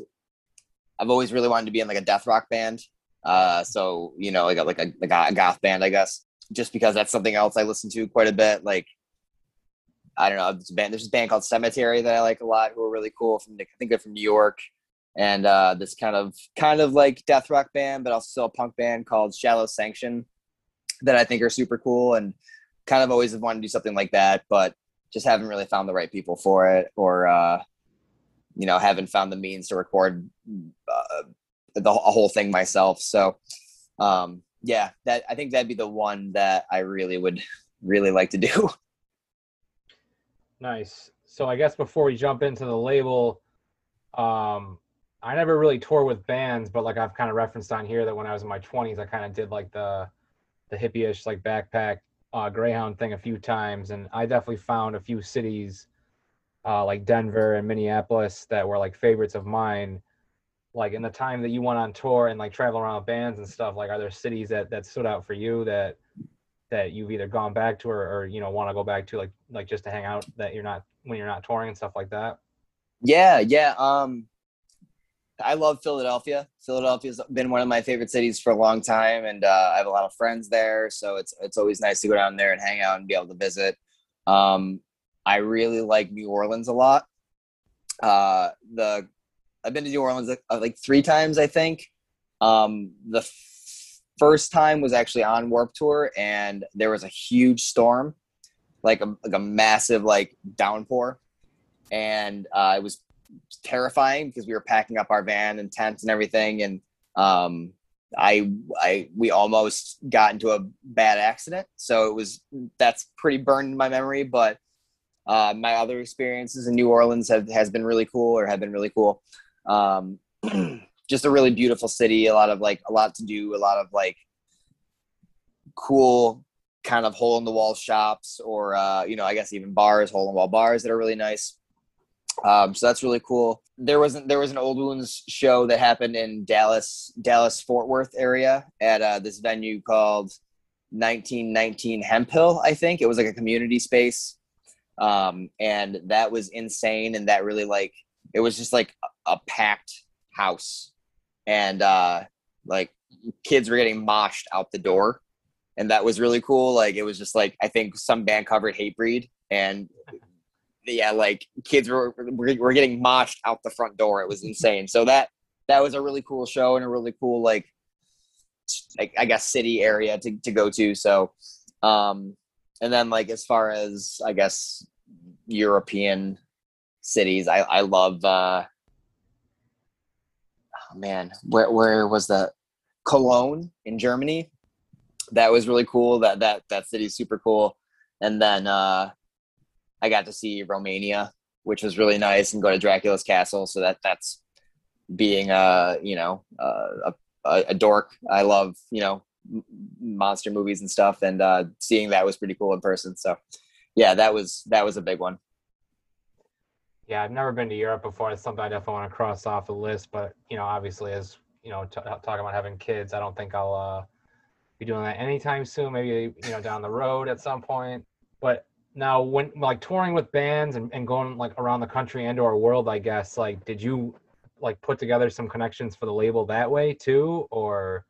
S3: I've always really wanted to be in like a death rock band. Uh, so you know, like a, like a, like a goth band, I guess just because that's something else I listen to quite a bit. Like, I don't know, there's a band, there's a band called Cemetery that I like a lot, who are really cool. From I think they're from New York, and uh, this kind of kind of like death rock band, but also a punk band called Shallow Sanction that I think are super cool, and kind of always have wanted to do something like that, but just haven't really found the right people for it, or uh, you know, haven't found the means to record uh, the whole thing myself. So. Um, yeah, that I think that'd be the one that I really would really like to do.
S2: Nice. So I guess before we jump into the label, um, I never really tour with bands, but like I've kind of referenced on here that when I was in my 20s, I kind of did like the the hippie-ish like backpack uh, Greyhound thing a few times, and I definitely found a few cities uh, like Denver and Minneapolis that were like favorites of mine like in the time that you went on tour and like travel around with bands and stuff like are there cities that that stood out for you that that you've either gone back to or, or you know want to go back to like like just to hang out that you're not when you're not touring and stuff like that?
S3: Yeah yeah um i love philadelphia. Philadelphia's been one of my favorite cities for a long time and uh, i have a lot of friends there so it's it's always nice to go down there and hang out and be able to visit. Um i really like new orleans a lot. Uh the I've been to New Orleans like, uh, like three times, I think. Um, the f- first time was actually on Warped Tour, and there was a huge storm, like a like a massive like downpour, and uh, it was terrifying because we were packing up our van and tents and everything, and um, I I we almost got into a bad accident. So it was that's pretty burned in my memory, but. Uh, my other experiences in New Orleans have has been really cool or have been really cool. Um, just a really beautiful city. A lot of like a lot to do. A lot of like cool kind of hole in the wall shops or uh, you know I guess even bars, hole in the wall bars that are really nice. Um, so that's really cool. There wasn't there was an old wounds show that happened in Dallas, Dallas Fort Worth area at uh, this venue called 1919 Hemphill. I think it was like a community space, um, and that was insane. And that really like it was just like a, packed house. And uh like kids were getting moshed out the door. And that was really cool. Like it was just like i think some band covered Hatebreed and yeah like kids were, were were getting moshed out the front door. It was insane. So that that was a really cool show and a really cool like I, I guess city area to, to go to. So um and then like as far as I guess European cities, I I love. uh Oh man, where where was the Cologne in Germany? That was really cool. That that that city's super cool. And then uh I got to see Romania, which was really nice, and go to Dracula's castle. So that that's being a you know a, a, a dork. I love you know monster movies and stuff, and uh, seeing that was pretty cool in person. So, yeah, that was that was a big one.
S2: Yeah, I've never been to Europe before. It's something I definitely want to cross off the list. But you know, obviously, as you know, t- talking about having kids, I don't think I'll uh, be doing that anytime soon. Maybe you know, down the road at some point. But now, when like touring with bands and, and going like around the country and or world, I guess, like, did you like put together some connections for the label that way too, or?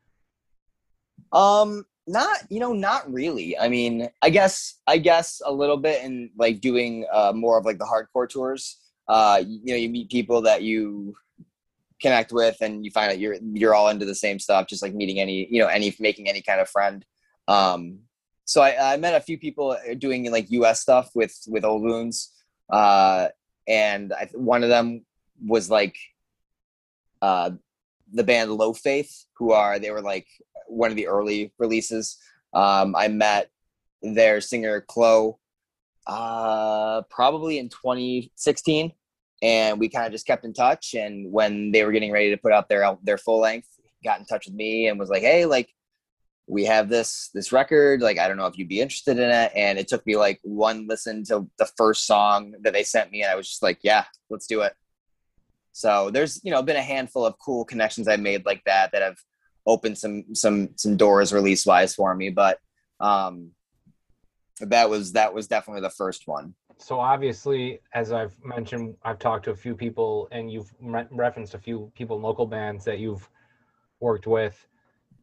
S3: Um, not you know, not really. I mean, I guess I guess a little bit in like doing uh, more of like the hardcore tours. Uh, you know, you meet people that you connect with, and you find out you're you're all into the same stuff. Just like meeting any you know any making any kind of friend. Um, so I, I met a few people doing like U.S. stuff with with Old Wounds, uh, and I, one of them was like uh, the band Low Faith, who are they were like one of the early releases. Um, I met their singer Chloe uh, probably in 2016, and we kind of just kept in touch. And when they were getting ready to put out their their full length, got in touch with me and was like, "Hey, like." We have this this record. Like, I don't know if you'd be interested in it. And it took me like one listen to the first song that they sent me, and I was just like, "Yeah, let's do it." So there's you know been a handful of cool connections I made like that that have opened some some some doors release wise for me. But um, that was that was definitely the first one.
S2: So obviously, as I've mentioned, I've talked to a few people, and you've re- referenced a few people in local bands that you've worked with.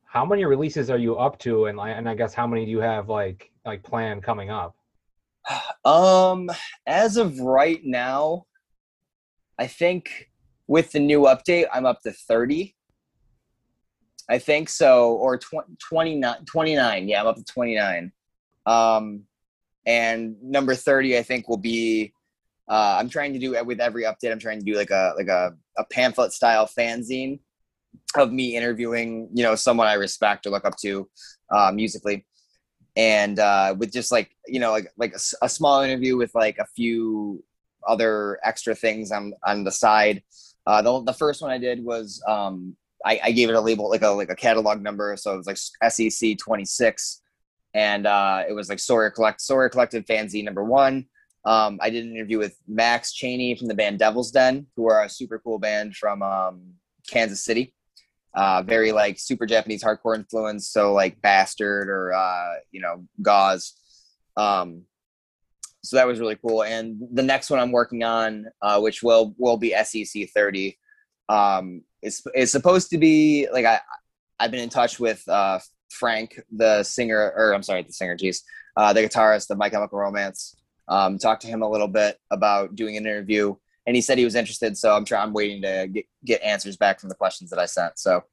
S2: How many releases are you up to, and and I guess how many do you have like like planned coming up?
S3: Um, as of right now, I think with the new update, I'm up to 30. I think so, or 20, 29, 29. Yeah, I'm up to 29. Um, and number 30, I think will be, uh, I'm trying to do with every update, I'm trying to do like a, like a, a pamphlet style fanzine of me interviewing, you know, someone I respect or look up to, uh, musically. And, uh, with just like, you know, like, like a, a small interview with like a few other extra things on, on the side. Uh, the, the first one I did was um, I, I, gave it a label like a like a catalog number, so it was like SEC twenty six, and uh, it was like Sawyer Collect Sawyer Collective fanzine number one. Um, I did an interview with Max Cheney from the band Devil's Den, who are a super cool band from um, Kansas City. Uh, very like super Japanese hardcore influence, so like Bastard or uh, you know Gauze. Um, so that was really cool. And the next one I'm working on, uh, which will will be SEC 30, um, is is supposed to be like I I've been in touch with uh, Frank, the singer, or I'm sorry, the singer, geez, uh, the guitarist of My Chemical Romance. Um, talked to him a little bit about doing an interview, and he said he was interested. So I'm trying. I'm waiting to get get answers back from the questions that I sent. So,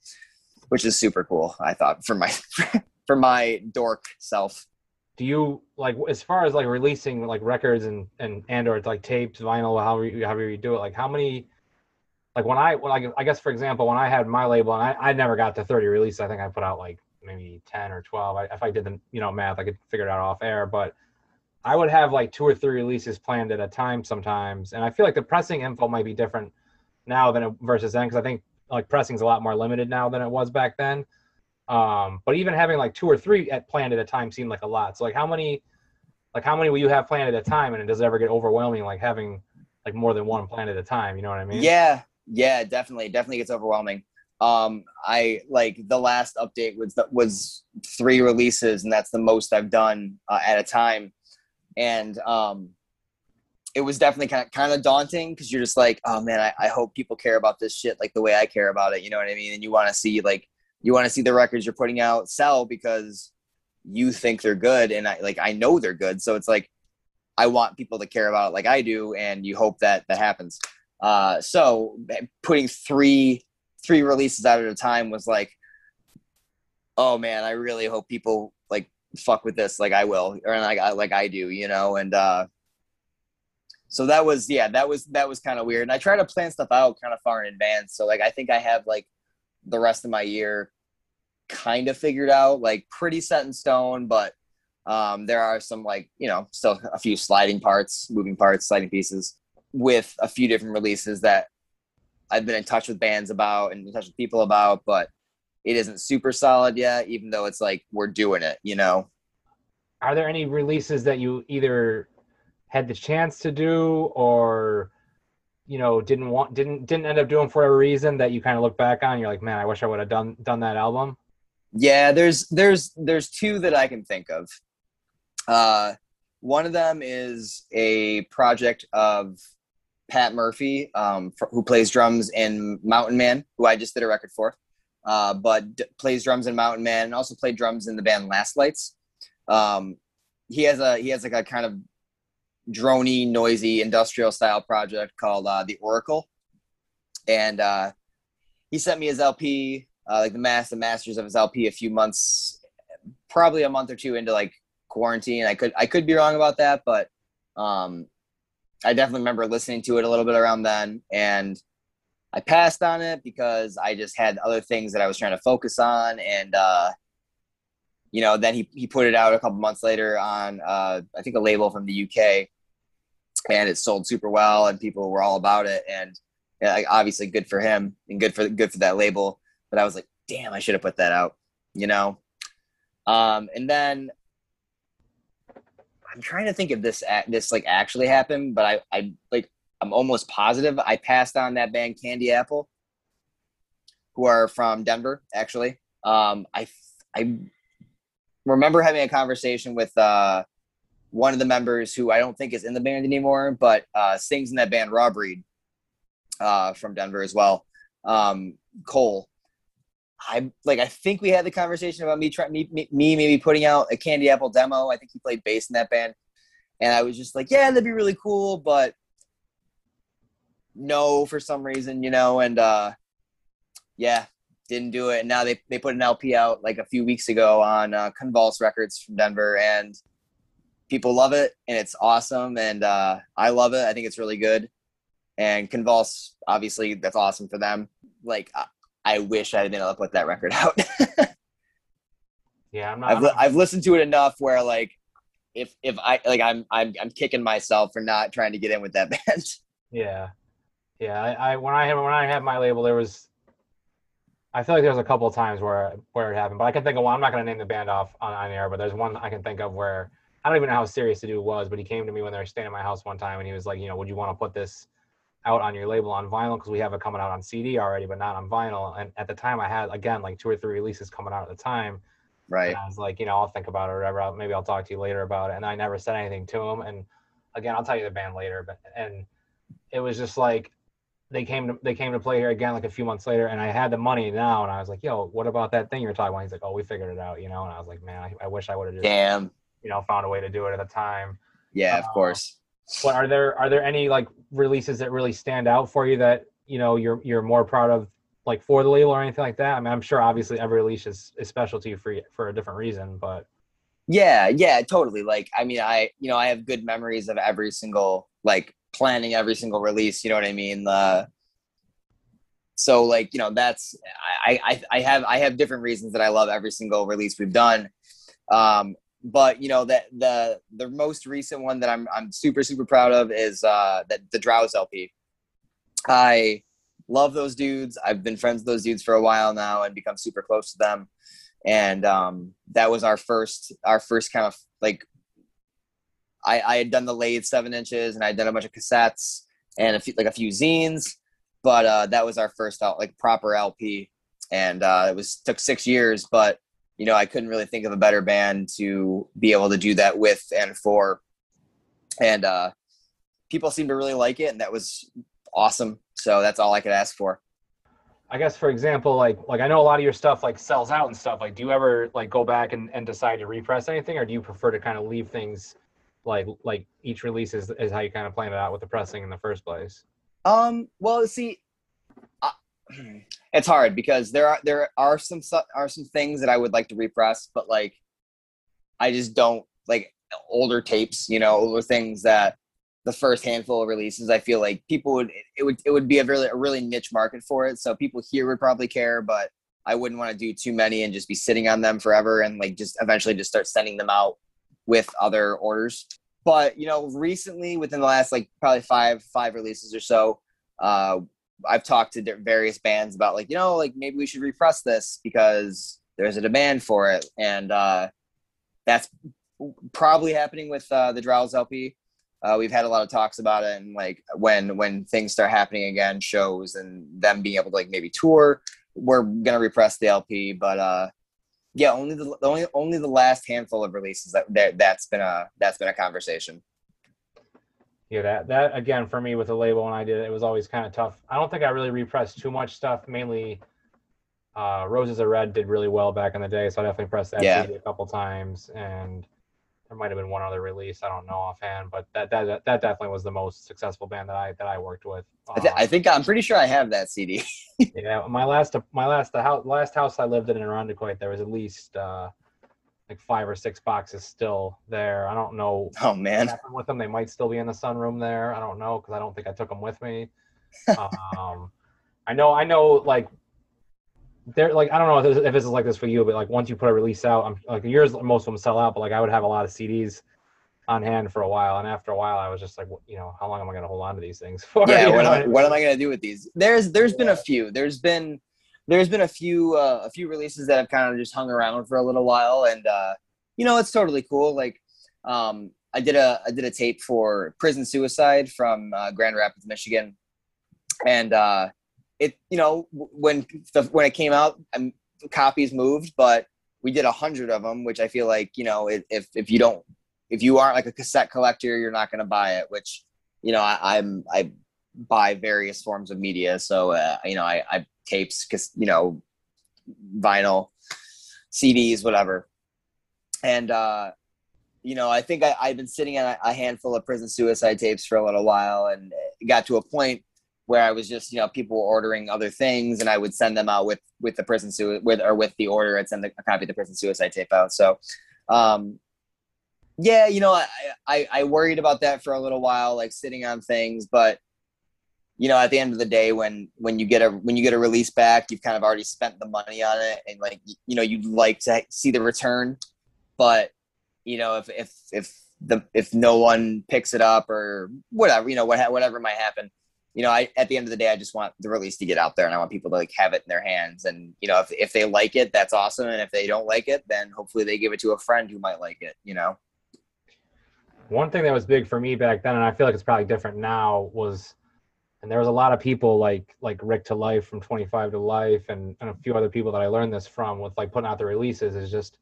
S3: which is super cool. I thought for my for my dork self
S2: do you like as far as like releasing like records and and and or like tapes vinyl however you, however you do it like how many like when i when I, I guess for example when i had my label and i, I never got to 30 releases i think i put out like maybe 10 or 12 I, if i did the you know math i could figure it out off air but i would have like two or three releases planned at a time sometimes and i feel like the pressing info might be different now than it versus then because i think like pressing's a lot more limited now than it was back then um, but even having like two or three at planned at a time seemed like a lot. So like how many, like how many will you have planned at a time, and it does it ever get overwhelming like having like more than one planned at a time? You know what I mean?
S3: Yeah, yeah, definitely, definitely gets overwhelming. Um, I like the last update was that was three releases, and that's the most I've done uh, at a time. And um, it was definitely kind of kind of daunting because you're just like, oh man, I, I hope people care about this shit like the way I care about it. You know what I mean? And you want to see like you want to see the records you're putting out sell because you think they're good and I like I know they're good. So it's like I want people to care about it like I do and you hope that that happens. Uh so putting three three releases out at a time was like oh man, I really hope people like fuck with this like I will or like I like I do, you know, and uh so that was yeah, that was that was kind of weird. And I try to plan stuff out kind of far in advance. So like I think I have like the rest of my year kind of figured out, like pretty set in stone, but um there are some like, you know, still a few sliding parts, moving parts, sliding pieces with a few different releases that I've been in touch with bands about and in touch with people about, but it isn't super solid yet, even though it's like we're doing it, you know.
S2: Are there any releases that you either had the chance to do or you know didn't want didn't didn't end up doing for a reason that you kind of look back on you're like man i wish i would have done done that album
S3: yeah there's there's there's two that i can think of uh one of them is a project of pat murphy um, for, who plays drums in mountain man who i just did a record for uh, but d- plays drums in Mountain Man and also played drums in the band Last Lights. Um, he has a he has like a kind of drony, noisy, industrial style project called uh, the Oracle, and uh, he sent me his LP, uh, like the mass the masters of his LP, a few months, probably a month or two into like quarantine. I could I could be wrong about that, but um, I definitely remember listening to it a little bit around then and I passed on it because I just had other things that I was trying to focus on. And, uh, you know, then he, he put it out a couple months later on, uh, I think a label from the UK and it sold super well and people were all about it. And yeah, obviously good for him and good for, good for that label. But I was like, damn, I should have put that out, you know? Um, and then I'm trying to think if this, this like actually happened, but I, I like I'm almost positive I passed on that band Candy Apple, who are from Denver, actually. Um, I I remember having a conversation with uh, one of the members who I don't think is in the band anymore, but uh, sings in that band Raw Breed uh, from Denver as well. Um, Cole. I like. I think we had the conversation about me trying me, me maybe putting out a Candy Apple demo. I think he played bass in that band, and I was just like, yeah, that'd be really cool, but no for some reason, you know, and uh yeah, didn't do it. And now they they put an LP out like a few weeks ago on uh, Convulse Records from Denver, and people love it, and it's awesome, and uh, I love it. I think it's really good. And Convulse, obviously, that's awesome for them. Like, I, wish I wish I didn't put that record out.
S2: yeah, I'm not.
S3: I've, I'm, I've listened to it enough where like, if if I like, I'm I'm I'm kicking myself for not trying to get in with that band.
S2: Yeah, yeah, I, I when I had when I had my label, there was I feel like there was a couple of times where where it happened, but I can think of one. I'm not going to name the band off on, on air, but there's one I can think of where I don't even know how serious the dude was, but he came to me when they were staying at my house one time, and he was like, you know, would you want to put this out on your label on vinyl because we have it coming out on CD already, but not on vinyl. And at the time, I had again like two or three releases coming out at the time.
S3: Right.
S2: And I was like, you know, I'll think about it or whatever. Maybe I'll talk to you later about it. And I never said anything to him. And again, I'll tell you the band later. But and it was just like they came to they came to play here again like a few months later, and I had the money now, and I was like, "Yo, what about that thing you're talking about?" He's like, "Oh, we figured it out," you know. And I was like, "Man, I, I wish I would have just
S3: damn,
S2: you know, found a way to do it at the time."
S3: Yeah, of uh, course.
S2: But are there are there any like releases that really stand out for you that you know you're you're more proud of, like for the label or anything like that? I mean, I'm sure obviously every release is, is special to you for for a different reason, but
S3: yeah, yeah, totally. Like, I mean, I you know I have good memories of every single like planning every single release. You know what I mean? The so like you know that's I, I i have i have different reasons that i love every single release we've done um but you know that the the most recent one that i'm i'm super super proud of is uh that the drowse lp i love those dudes. I've been friends with those dudes for a while now and become super close to them. And um that was our first our first kind of like i i had done the lathe seven inches and i had done a bunch of cassettes and a few like a few zines but uh, that was our first out like proper LP, and uh, it was took six years. But you know, I couldn't really think of a better band to be able to do that with and for, and uh, people seemed to really like it, and that was awesome. So that's all I could ask for.
S2: I guess for example, like like I know a lot of your stuff like sells out and stuff. Like, do you ever like go back and, and decide to repress anything, or do you prefer to kind of leave things like like each release is, is how you kind of plan it out with the pressing in the first place?
S3: Um, well, see, it's hard because there are there are some are some things that I would like to repress, but like I just don't like older tapes, you know, older things that the first handful of releases, I feel like people would it would it would be a really a really niche market for it. So people here would probably care, but I wouldn't want to do too many and just be sitting on them forever and like just eventually just start sending them out with other orders. But you know, recently within the last like probably five five releases or so, uh, I've talked to various bands about like you know like maybe we should repress this because there's a demand for it, and uh, that's probably happening with uh, the Drowls LP. Uh, we've had a lot of talks about it, and like when when things start happening again, shows and them being able to like maybe tour, we're gonna repress the LP. But uh, yeah, only the only only the last handful of releases that, that that's been a that's been a conversation.
S2: Yeah, that that again for me with the label when I did it, it was always kind of tough. I don't think I really repressed too much stuff. Mainly, uh, Roses are Red did really well back in the day, so I definitely pressed that yeah. a couple times, and there might have been one other release I don't know offhand, but that that that definitely was the most successful band that I that I worked with.
S3: I, th- I um, think I'm pretty sure I have that CD.
S2: yeah, my last my last the house last house I lived in in Irondequoit, there was at least. Uh, like five or six boxes still there. I don't know.
S3: Oh man,
S2: with them, they might still be in the sunroom there. I don't know because I don't think I took them with me. um, I know, I know, like they're like I don't know if this, if this, is like this for you, but like once you put a release out, I'm like yours, most of them sell out. But like I would have a lot of CDs on hand for a while, and after a while, I was just like, you know, how long am I going to hold on to these things for?
S3: Yeah, what, am, what am I going to do with these? There's there's yeah. been a few. There's been there's been a few uh, a few releases that have kind of just hung around for a little while, and uh, you know it's totally cool. Like um, I did a I did a tape for Prison Suicide from uh, Grand Rapids, Michigan, and uh, it you know when the, when it came out, um, copies moved, but we did a hundred of them, which I feel like you know if if you don't if you aren't like a cassette collector, you're not going to buy it. Which you know I, I'm I buy various forms of media, so uh, you know I, I tapes, because you know, vinyl, CDs, whatever. And uh, you know, I think I, I've been sitting on a, handful of prison suicide tapes for a little while, and got to a point where I was just, you know, people were ordering other things, and I would send them out with with the prison suicide with or with the order. I'd send a copy of the prison suicide tape out. So, um, yeah, you know, I, I I worried about that for a little while, like sitting on things, but you know at the end of the day when when you get a when you get a release back you've kind of already spent the money on it and like you know you'd like to see the return. But you know if if if the if no one picks it up or whatever you know what whatever might happen you know i at the end of the day i just want the release to get out there and i want people to like have it in their hands. And you know if, if they like it that's awesome. And if they don't like it then hopefully they give it to a friend who might like it you know?
S2: One thing that was big for me back then and i feel like it's probably different now was and there was a lot of people like like Rick Ta Life from 25 ta Life and, and a few other people that I learned this from with like putting out the releases is just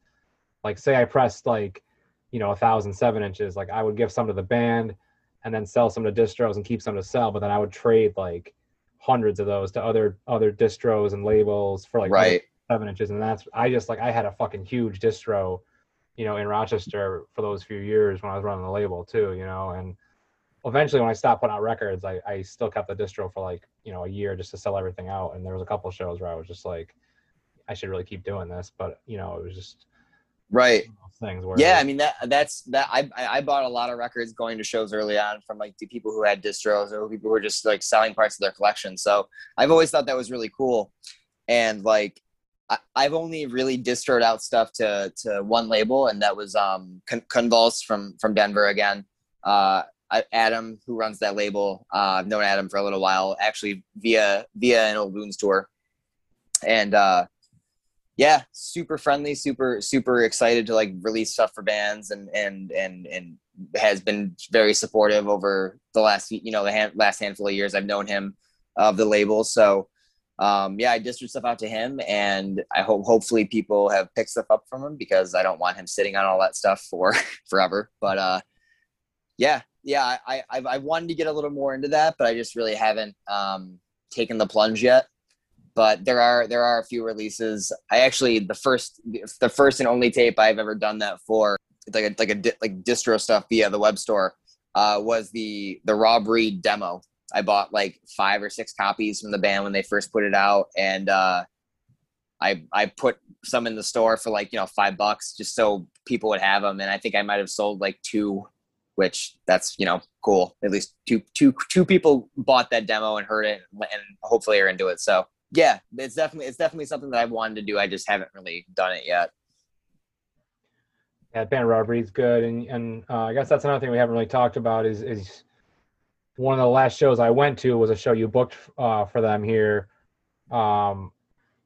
S2: like say I pressed like you know a thousand seven inches like I would give some to the band and then sell some to distros and keep some to sell but then I would trade like hundreds of those to other other distros and labels for like
S3: right.
S2: seven inches and that's I just like I had a fucking huge distro you know in Rochester for those few years when I was running the label too you know and eventually when I stopped putting out records, I, I still kept the distro for like, you know, a year just to sell everything out. And there was a couple shows where I was just like, I should really keep doing this. But, you know, it was just
S3: right things where yeah, I mean that that's that I I bought a lot of records going to shows early on from like the people who had distros or people who were just like selling parts of their collection. So I've always thought that was really cool. And like I, have only really distroed out stuff to to one label, and that was um Convulse from from Denver again. Uh, Adam, who runs that label, uh, I've known Adam for a little while, actually via via an old Wounds tour, and uh, yeah, super friendly, super super excited to like release stuff for bands, and and and and has been very supportive over the last you know the hand, last handful of years I've known him of the label. So um, yeah, I distributed stuff out to him, and I hope hopefully people have picked stuff up from him because I don't want him sitting on all that stuff for forever. But uh, yeah, yeah, I, I've, I've wanted to get a little more into that, but I just really haven't um, taken the plunge yet. But there are there are a few releases. I actually the first the first and only tape I've ever done that for like a like a like distro stuff via the web store uh, was the the Rob Reed demo. I bought like five or six copies from the band when they first put it out, and uh, I I put some in the store for like you know five bucks just so people would have them, and I think I might have sold like two, which that's you know cool. At least two two two people bought that demo and heard it, and hopefully are into it. So yeah, it's definitely it's definitely something that I've wanted to do. I just haven't really done it yet.
S2: Yeah, band robbery is good, and and uh, I guess that's another thing we haven't really talked about is is one of the last shows I went to was a show you booked uh, for them here. Um,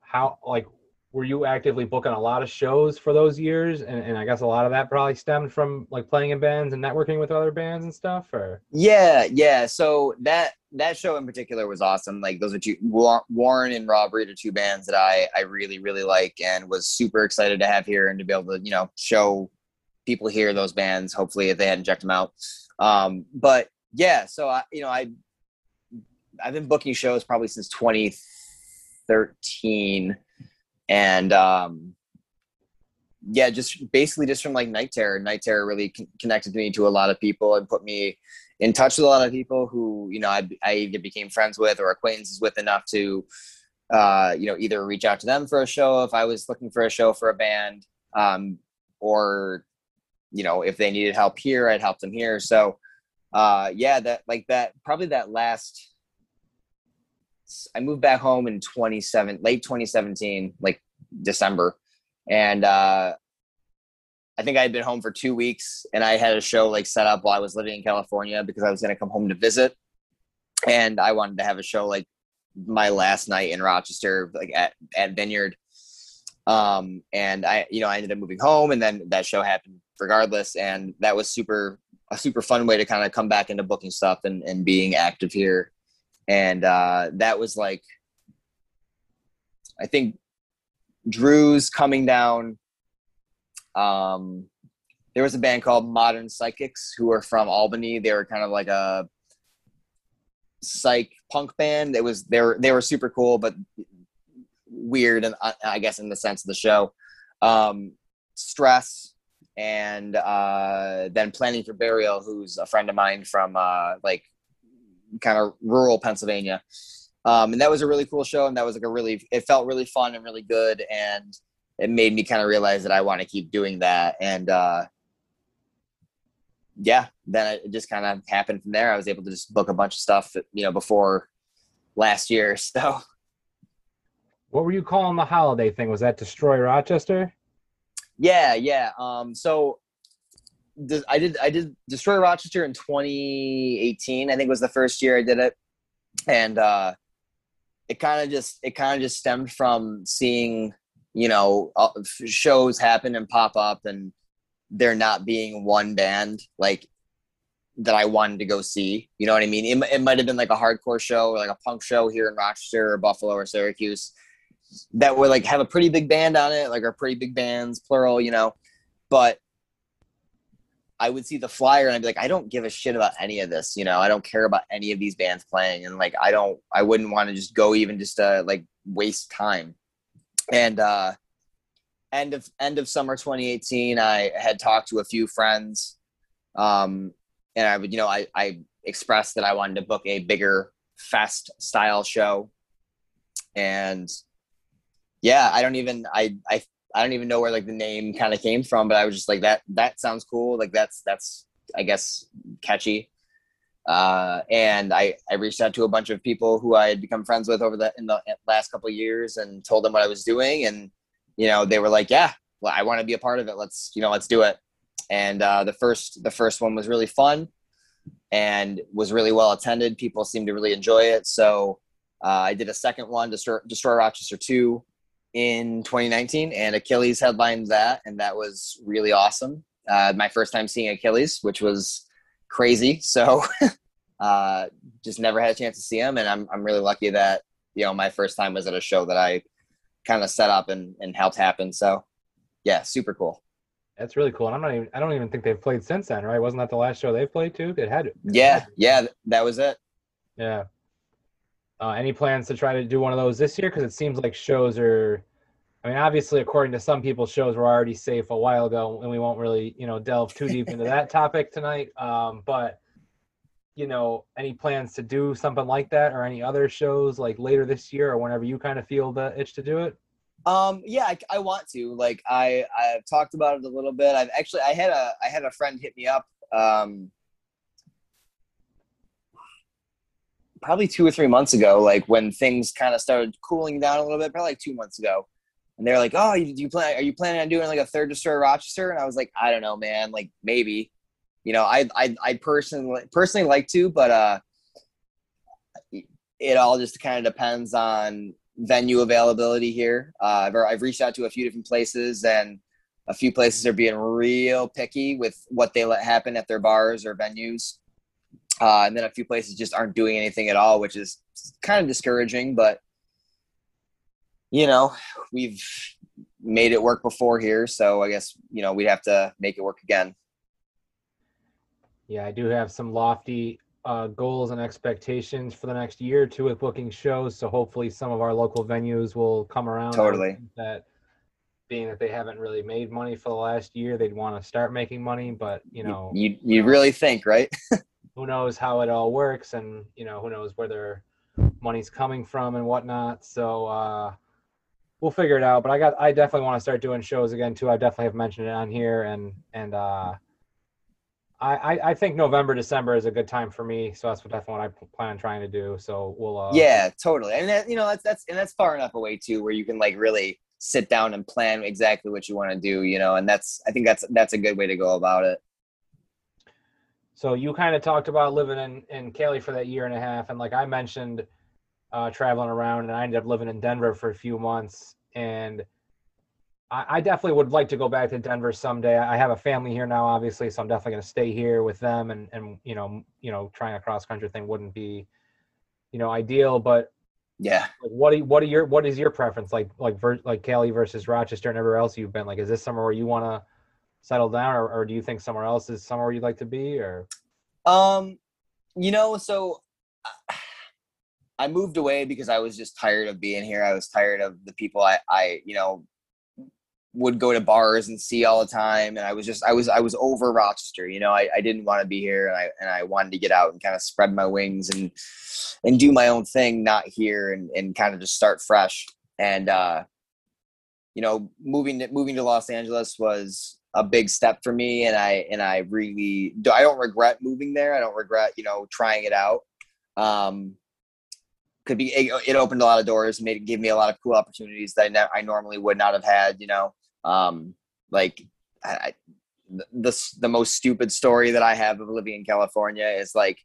S2: how like were you actively booking a lot of shows for those years? And, and i guess a lot of that probably stemmed from like playing in bands and networking with other bands and stuff or?
S3: Yeah yeah. So that that show in particular was awesome. Like those are two warren and rob reed are two bands that i i really really like and was super excited to have here and to be able to you know show people here those bands hopefully if they hadn't checked them out. Um but yeah so i you know i i've been booking shows probably since 20 13 and um yeah just basically just from like night terror. Night terror really con- connected me to a lot of people and put me in touch with a lot of people who you know i, I either became friends with or acquaintances with enough to uh you know either reach out to them for a show if i was looking for a show for a band um or you know if they needed help here i'd help them here. So uh yeah that like that probably that last I moved back home in 27 late 2017, like December, and uh, I think I had been home for two weeks, and I had a show like set up while I was living in California because I was going to come home to visit, and I wanted to have a show like my last night in Rochester, like at at Vineyard. Um, and I, you know, I ended up moving home, and then that show happened regardless, and that was super a super fun way to kind of come back into booking stuff and, and being active here and uh, that was like i think drew's coming down um, there was a band called modern psychics who were from albany. They were kind of like a psych punk band. It was they were they were super cool but weird and uh, i guess in the sense of the show. Um, stress and uh, then planning for burial who's a friend of mine from uh, like kind of rural Pennsylvania. Um, and that was a really cool show. And that was like a really, it felt really fun and really good. And it made me kind of realize that I want to keep doing that. And, uh, yeah, then it just kind of happened from there. I was able to just book a bunch of stuff, you know, before last year. So,
S2: what were you calling the holiday thing? Was that Destroy Rochester?
S3: Yeah, yeah. Um, so I did I did Destroy Rochester in 2018. I think was the first year I did it, and uh, it kind of just it kind of just stemmed from seeing you know shows happen and pop up, and there not being one band like that I wanted to go see. You know what I mean? It, it might have been like a hardcore show or like a punk show here in Rochester or Buffalo or Syracuse that would like have a pretty big band on it, like our pretty big bands, plural, you know. But I would see the flyer and I'd be like, I don't give a shit about any of this. You know, I don't care about any of these bands playing. And like, I don't, I wouldn't want to just go even just to like waste time. And, uh, end of, end of summer 2018, I had talked to a few friends. Um, and I would, you know, I, I expressed that I wanted to book a bigger fest style show. And yeah, I don't even, I, I I don't even know where like the name kind of came from, but I was just like that. That sounds cool. Like that's that's I guess catchy. Uh, and I I reached out to a bunch of people who I had become friends with over the in the last couple years and told them what I was doing, and you know they were like, yeah, well, I want to be a part of it. Let's you know let's do it. And uh, the first the first one was really fun and was really well attended. People seemed to really enjoy it. So uh, I did a second one, Destroy, Destroy Rochester 2, in 2019, and Achilles headlined that, and that was really awesome. Uh, my first time seeing Achilles, which was crazy. So, uh, just never had a chance to see him, and I'm I'm really lucky that you know my first time was at a show that I kind of set up and and helped happen. So, yeah, super cool.
S2: That's really cool. And I'm not even I don't even think they've played since then, right? Wasn't that the last show they played too? It had. It
S3: yeah, had yeah, that was it.
S2: Yeah. Uh, any plans to try to do one of those this year? Because it seems like shows are. I mean, obviously, according to some people, shows were already safe a while ago, and we won't really, you know, delve too deep into that topic tonight. Um, but you know, any plans to do something like that, or any other shows like later this year, or whenever you kind of feel the itch to do it?
S3: Um, yeah, I, I, want to. Like, I I've talked about it a little bit. I've actually I had a I had a friend hit me up. Um, probably two or three months ago, like when things kind of started cooling down a little bit, probably like two months ago. And they're like, "Oh, you, you plan? Are you planning on doing like a third destroyer Rochester?" And I was like, "I don't know, man. Like maybe, you know, I I I personally personally like to, but uh, it all just kind of depends on venue availability here. Uh, I've, I've reached out to a few different places, and a few places are being real picky with what they let happen at their bars or venues. Uh, and then a few places just aren't doing anything at all, which is kind of discouraging. But you know, we've made it work before here, so I guess you know we'd have to make it work again.
S2: Yeah, I do have some lofty uh, goals and expectations for the next year or two with booking shows. So hopefully, some of our local venues will come around.
S3: Totally.
S2: That being that they haven't really made money for the last year, they'd want to start making money. But you know,
S3: you you, you really think, right?
S2: who knows how it all works, and you know, who knows where their money's coming from and whatnot. So. uh we'll figure it out. But I got I definitely want to start doing shows again too. I definitely have mentioned it on here and and uh I, I think November, December is a good time for me. So that's what definitely what I plan on trying to do. So we'll. Uh,
S3: yeah, totally. And that, you know, that's, that's, and that's far enough away too, where you can like really sit down and plan exactly what you want to do, you know, and that's, I think that's, that's a good way to go about it.
S2: So you kind of talked about living in, in Cali for that year and a half. And like I mentioned, uh, traveling around and I ended up living in Denver for a few months and I, I definitely would like to go back to Denver someday. I have a family here now, obviously, so I'm definitely going to stay here with them. And and you know, you know, trying a cross country thing wouldn't be, you know, ideal. But
S3: yeah,
S2: like what do what are your what is your preference like like ver, like Cali versus Rochester and everywhere else you've been? Like, is this somewhere where you want to settle down, or, or do you think somewhere else is somewhere you'd like to be? Or
S3: um, you know, so. I moved away because I was just tired of being here. I was tired of the people I, I, you know, would go to bars and see all the time and i was just i was i was over rochester you know i, I didn't want to be here and i and i wanted to get out and kind of spread my wings and and do my own thing not here and, and kind of just start fresh and uh you know moving to moving to los angeles was a big step for me and i and i really i don't regret moving there. I don't regret you know trying it out. Um could be it, it opened a lot of doors made gave me a lot of cool opportunities that I, ne- I normally would not have had you know? Um, like I, the the most stupid story that I have of living in California is like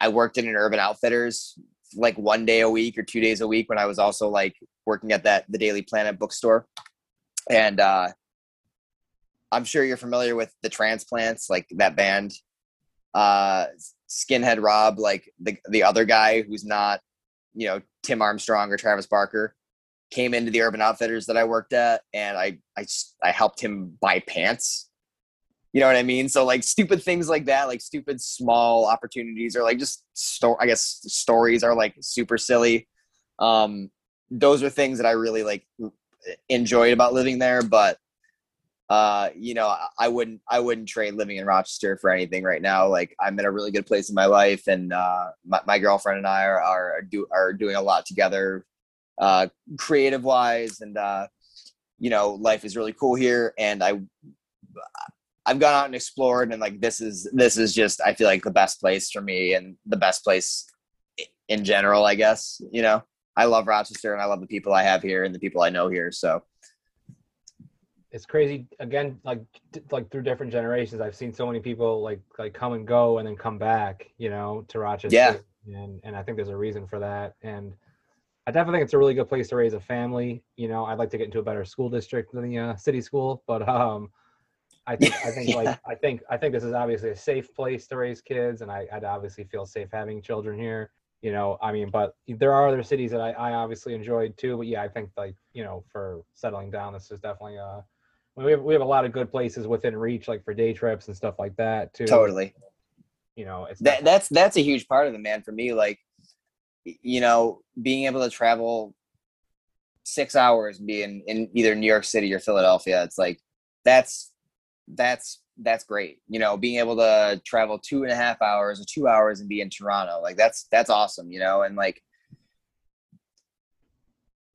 S3: I worked in an Urban Outfitters like one day a week or two days a week when I was also like working at that the Daily Planet bookstore, and uh, I'm sure you're familiar with the Transplants, like that band. Uh, Skinhead Rob, like the the other guy who's not, you know, Tim Armstrong or Travis Barker came into the Urban Outfitters that I worked at, and I I I helped him buy pants. You know what I mean? So like stupid things like that, like stupid small opportunities, or like just store. I guess stories are like super silly. Um, those are things that I really like enjoyed about living there, but uh, you know, I wouldn't I wouldn't trade living in Rochester for anything right now. Like I'm in a really good place in my life, and uh, my, my girlfriend and I are are do are doing a lot together uh, creative wise, and uh, you know, life is really cool here. And I, I've gone out and explored, and like this is this is just I feel like the best place for me, and the best place in general. I guess you know, I love Rochester, and I love the people I have here, and the people I know here. So
S2: it's crazy again like like through different generations i've seen so many people like like come and go and then come back you know to rochester
S3: yeah
S2: and and i think there's a reason for that and I definitely think it's a really good place to raise a family. You know, I'd like to get into a better school district than the uh, city school, but um, I think I think yeah. like I think I think this is obviously a safe place to raise kids, and I, would obviously feel safe having children here. You know, I mean, but there are other cities that I, I obviously enjoyed too. But yeah, I think like you know, for settling down, this is definitely uh, we have we have a lot of good places within reach, like for day trips and stuff like that too.
S3: Totally.
S2: You know, it's
S3: that, that's that's a huge part of the man for me. Like you know, being able to travel six hours and be in, in either New York City or Philadelphia, it's like that's that's that's great. You know, being able to travel two and a half hours or two hours and be in Toronto, like that's that's awesome. You know, and like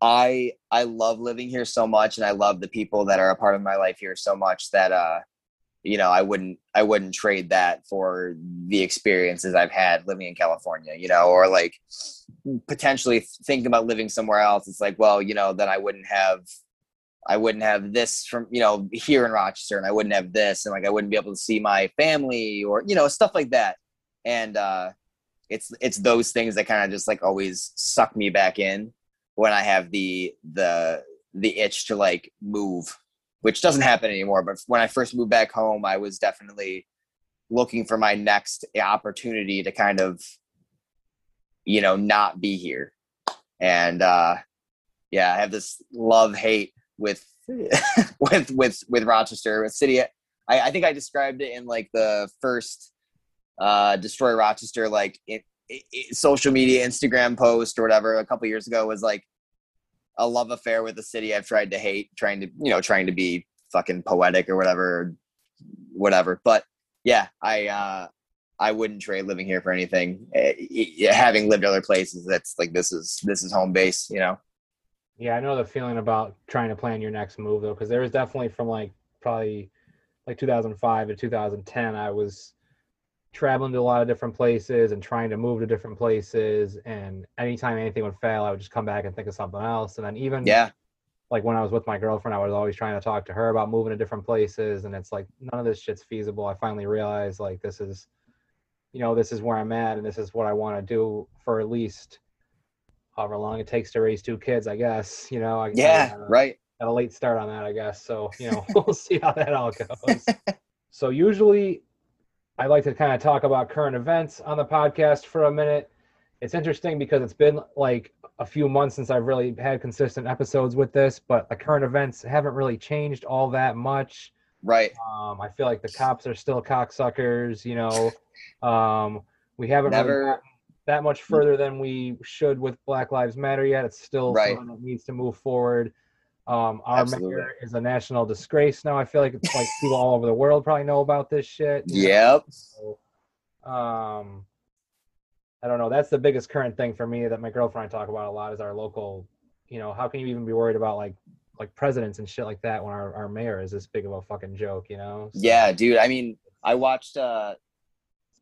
S3: I I love living here so much, and I love the people that are a part of my life here so much that uh, you know, I wouldn't I wouldn't trade that for the experiences I've had living in California. You know, or like potentially thinking about living somewhere else. It's like, well, you know, then I wouldn't have I wouldn't have this from you know here in Rochester, and I wouldn't have this, and like I wouldn't be able to see my family or you know stuff like that. And uh, it's it's those things that kind of just like always suck me back in when I have the the the itch to like move, which doesn't happen anymore. But when I first moved back home, I was definitely looking for my next opportunity to kind of you know not be here. And uh, yeah, I have this love hate with with with with Rochester, with city. I, I think I described it in like the first uh, destroy Rochester like it, it, social media Instagram post or whatever a couple years ago was like a love affair with the city I've tried to hate, trying to you know trying to be fucking poetic or whatever, whatever. But yeah, I uh, I wouldn't trade living here for anything. Uh, having lived other places, that's like this is this is home base, you know.
S2: Yeah, I know the feeling about trying to plan your next move though, because there was definitely from like probably like 2005 to 2010, I was traveling to a lot of different places and trying to move to different places. And anytime anything would fail, I would just come back and think of something else. And then even
S3: yeah,
S2: like when I was with my girlfriend, I was always trying to talk to her about moving to different places. And it's like none of this shit's feasible. I finally realized like this is, you know, this is where I'm at, and this is what I want to do for at least however long it takes to raise two kids, I guess. You know, I,
S3: yeah, I, uh, right.
S2: Got a late start on that, I guess. So you know, we'll see how that all goes. so usually, I like to kind of talk about current events on the podcast for a minute. It's interesting because it's been like a few months since I've really had consistent episodes with this, but the current events haven't really changed all that much.
S3: Right.
S2: Um, I feel like the cops are still cocksuckers. You know, um, we haven't
S3: never really
S2: that much further than we should with Black Lives Matter yet. It's still
S3: right.
S2: something that needs to move forward. Um, our Absolutely. mayor is a national disgrace now. I feel like it's like people all over the world probably know about this shit.
S3: Yep.
S2: So, um, I don't know. That's the biggest current thing for me that my girlfriend and I talk about a lot is our local. You know, how can you even be worried about like like presidents and shit like that when our, our mayor is this big of a fucking joke? You know.
S3: So, yeah, dude. I mean, I watched. uh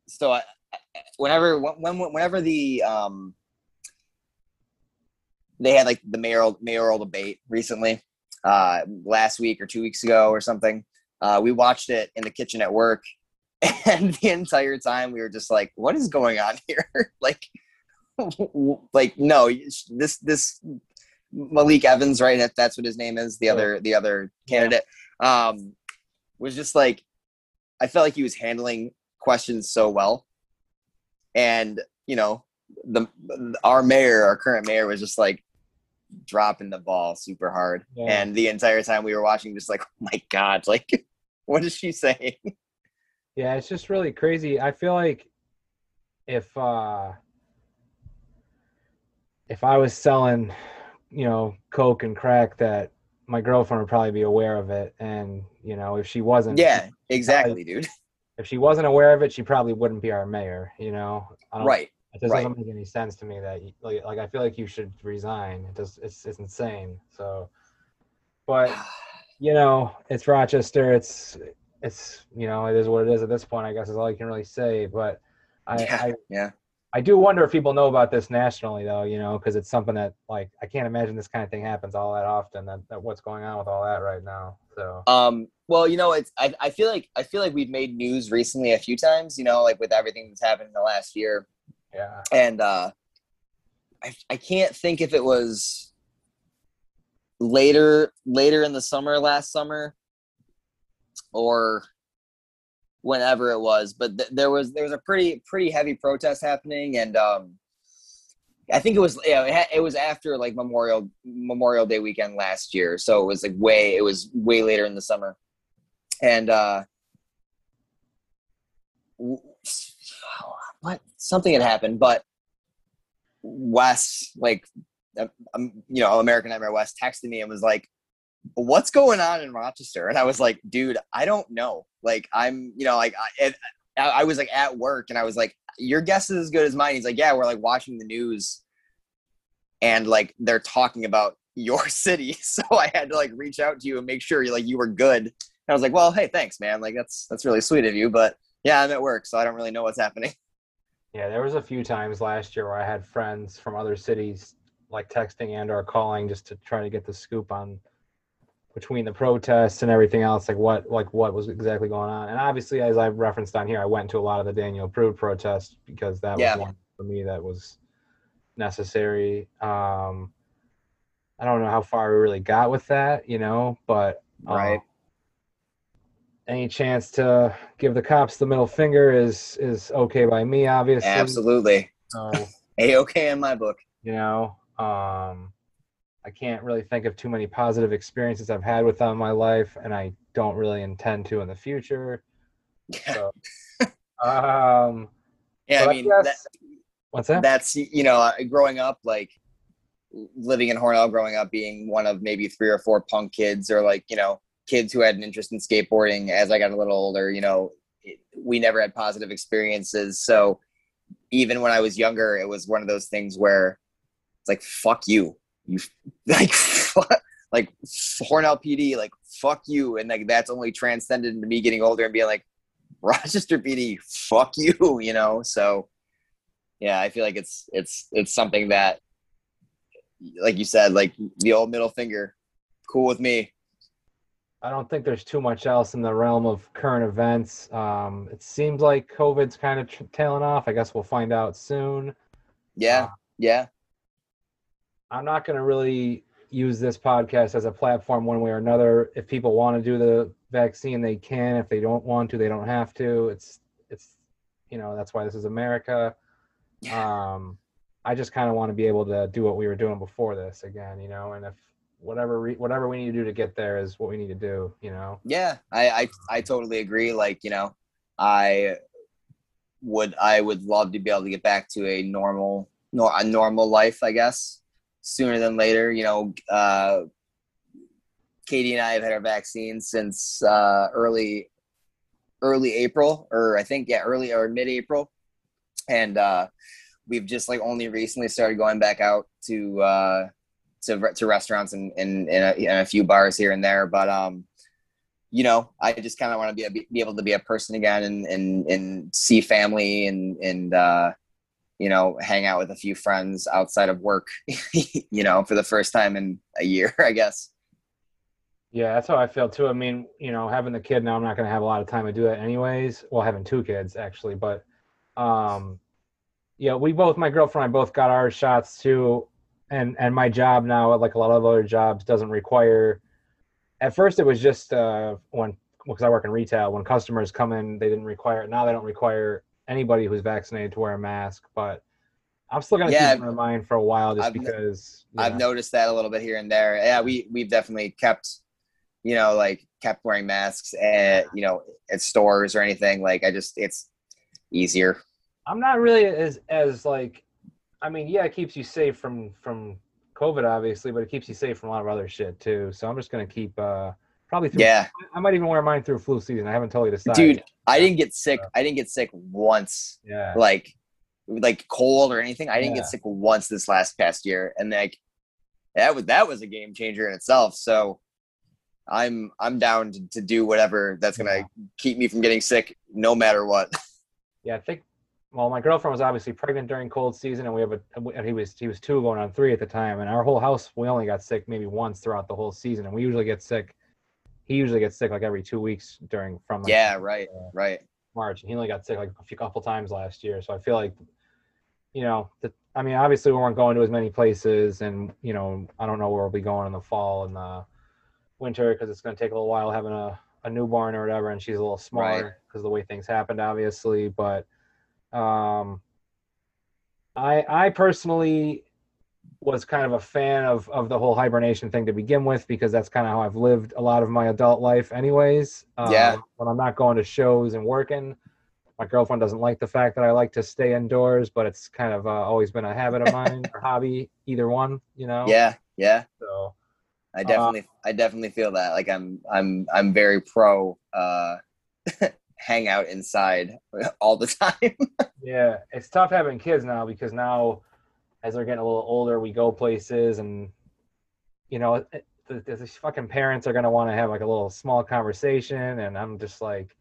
S3: So I whenever when whenever the um they had like the mayoral mayoral debate recently uh last week or two weeks ago or something uh we watched it in the kitchen at work and the entire time we were just like what is going on here? Like like no this this malik evans right if that's what his name is the other the other candidate um was just like i felt like he was handling questions so well and you know the our mayor our current mayor was just like dropping the ball super hard. Yeah. and the entire time we were watching just like oh my god like what is she saying?
S2: Yeah it's just really crazy. I feel like if uh if i was selling you know coke and crack that my girlfriend would probably be aware of it. And you know if she wasn't
S3: yeah exactly probably, dude
S2: if she wasn't aware of it, she probably wouldn't be our mayor. You know,
S3: right?
S2: It doesn't make any sense to me that like like I feel like you should resign. It does. It's it's insane. So, but you know, it's Rochester. It's it's you know it is what it is at this point. I guess is all you can really say. But I
S3: yeah,
S2: I,
S3: yeah.
S2: I do wonder if people know about this nationally though. You know, because it's something that like I can't imagine this kind of thing happens all that often. That, that what's going on with all that right now. So
S3: um well, you know, it's I, I feel like I feel like we've made news recently a few times, you know, like with everything that's happened in the last year.
S2: Yeah.
S3: And uh I I can't think if it was later later in the summer last summer or whenever it was, but th- there was there was a pretty pretty heavy protest happening and um I think it was yeah, it, it, was after like Memorial Memorial Day weekend last year, so it was like way it was way later in the summer, and uh, what something had happened, but Wes like you know American Nightmare Wes texted me and was like, "What's going on in Rochester?" And I was like, "Dude, I don't know. Like I'm you know like I, I was like at work and I was like, your guess is as good as mine. He's like, yeah, we're like watching the news and like they're talking about your city, so I had to like reach out to you and make sure like you were good. I was like, well, hey, thanks, man. Like that's that's really sweet of you, but yeah, I'm at work, so I don't really know what's happening.
S2: Yeah, there was a few times last year where I had friends from other cities like texting and or calling just to try to get the scoop on between the protests and everything else, like what like what was exactly going on. And obviously, as I referenced on here, I went to a lot of the Daniel Prude protests because that yeah. was one for me that was necessary. Um, I don't know how far we really got with that, you know, but
S3: um, right.
S2: Any chance to give the cops the middle finger is is okay by me, obviously.
S3: Absolutely. So, a okay in my book.
S2: You know, um, I can't really think of too many positive experiences I've had with them in my life, and I don't really intend to in the future. So, um,
S3: yeah, I mean, I that,
S2: what's that?
S3: That's you know, growing up like living in Hornell, growing up being one of maybe three or four punk kids, or like you know, kids who had an interest in skateboarding. As I got a little older, you know, we never had positive experiences. So even when I was younger, it was one of those things where it's like, fuck you you like like Hornell PD, like fuck you, and like that's only transcended into me getting older and being like Rochester PD, fuck you, you know. So yeah, I feel like it's it's it's something that, like you said, like the old middle finger, cool with me.
S2: I don't think there's too much else in the realm of current events. Um, it seems like COVID's kind of tailing off. I guess we'll find out soon.
S3: Yeah, uh, yeah.
S2: I'm not going to really use this podcast as a platform one way or another. If people want to do the vaccine, they can. If they don't want to, they don't have to. It's it's you know that's why this is America. Um, I just kind of want to be able to do what we were doing before this again, you know. And if whatever re- whatever we need to do to get there is what we need to do, you know.
S3: Yeah, I I, I totally agree. Like you know, I would I would love to be able to get back to a normal nor a normal life, I guess sooner than later. You know, uh, Katie and I have had our vaccines since uh, early early April, or I think yeah, early or mid April, and uh, we've just like only recently started going back out to uh, to to restaurants and in in a, in a few bars here and there, but um you know, I just kind of want to be, be able to be a person again and, and, and see family and, and, uh, you know, hang out with a few friends outside of work, you know, for the first time in a year, I guess.
S2: Yeah, that's how I feel too. I mean, you know, having the kid now, I'm not going to have a lot of time to do that anyways. Well, having two kids actually, but, um, yeah, we both, my girlfriend and I both got our shots too. And, and my job now, like a lot of other jobs, doesn't require, at first it was just, uh, when, because I work in retail, when customers come in, they didn't require it. Now they don't require anybody who's vaccinated to wear a mask, but I'm still gonna yeah, keep it in mind for a while just
S3: I've,
S2: because
S3: I've noticed that a little bit here and there. Yeah, we we've definitely kept, you know, like kept wearing masks at you know at stores or anything. Like I just it's easier.
S2: I'm not really as as like, I mean, yeah, it keeps you safe from from COVID obviously, but it keeps you safe from a lot of other shit too. So I'm just gonna keep uh Probably through.
S3: Yeah.
S2: I might even wear mine through flu season. I haven't totally decided.
S3: Dude, I didn't get sick. I didn't get sick once.
S2: Yeah.
S3: Like, like cold or anything. I didn't yeah. get sick once this last past year, and like that was that was a game changer in itself. So I'm I'm down to, to do whatever that's gonna yeah. keep me from getting sick, no matter what.
S2: Yeah, I think. Well, my girlfriend was obviously pregnant during cold season, and we have a and he was he was two going on three at the time, and our whole house we only got sick maybe once throughout the whole season, and we usually get sick he usually gets sick like every two weeks during from like,
S3: yeah right uh, right
S2: March. And he only got sick like a few couple times last year, so I feel like you know the, I mean obviously we weren't going to as many places, and you know I don't know where we'll be going in the fall and the winter because it's going to take a little while having a a newborn or whatever, and she's a little smaller because right. the way things happened, obviously. But um, I I personally was kind of a fan of of the whole hibernation thing to begin with because that's kind of how I've lived a lot of my adult life, anyways.
S3: Um, yeah.
S2: When I'm not going to shows and working, my girlfriend doesn't like the fact that I like to stay indoors, but it's kind of uh, always been a habit of mine or hobby, either one, you know.
S3: Yeah, yeah.
S2: So
S3: I definitely, uh, I definitely feel that. Like I'm, I'm, I'm very pro uh, hang out inside all the time.
S2: yeah, it's tough having kids now because now as they're getting a little older, we go places and you know, these fucking parents are gonna want to have like a little small conversation, and I'm just like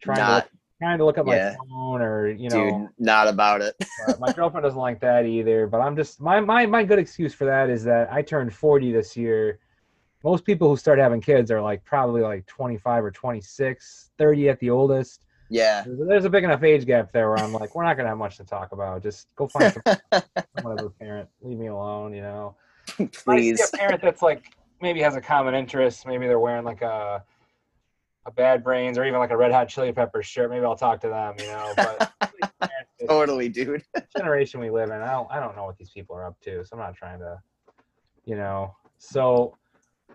S2: trying Not, to trying to look at my yeah. phone or you know Dude,
S3: not about it
S2: my girlfriend doesn't like that either but i'm just my, my my good excuse for that is that i turned 40 this year most people who start having kids are like probably like 25 or 26 30 at the oldest.
S3: Yeah.
S2: There's a big enough age gap there where i'm like we're not gonna have much to talk about. Just go find some whatever parent. Leave me alone you know?
S3: Please.
S2: A parent that's like maybe has a common interest. Maybe they're wearing like a a Bad Brains or even like a Red Hot Chili Peppers shirt, maybe I'll talk to them. You know, but
S3: totally, dude.
S2: generation we live in, I don't, I don't know what these people are up to, so I'm not trying to, you know. So,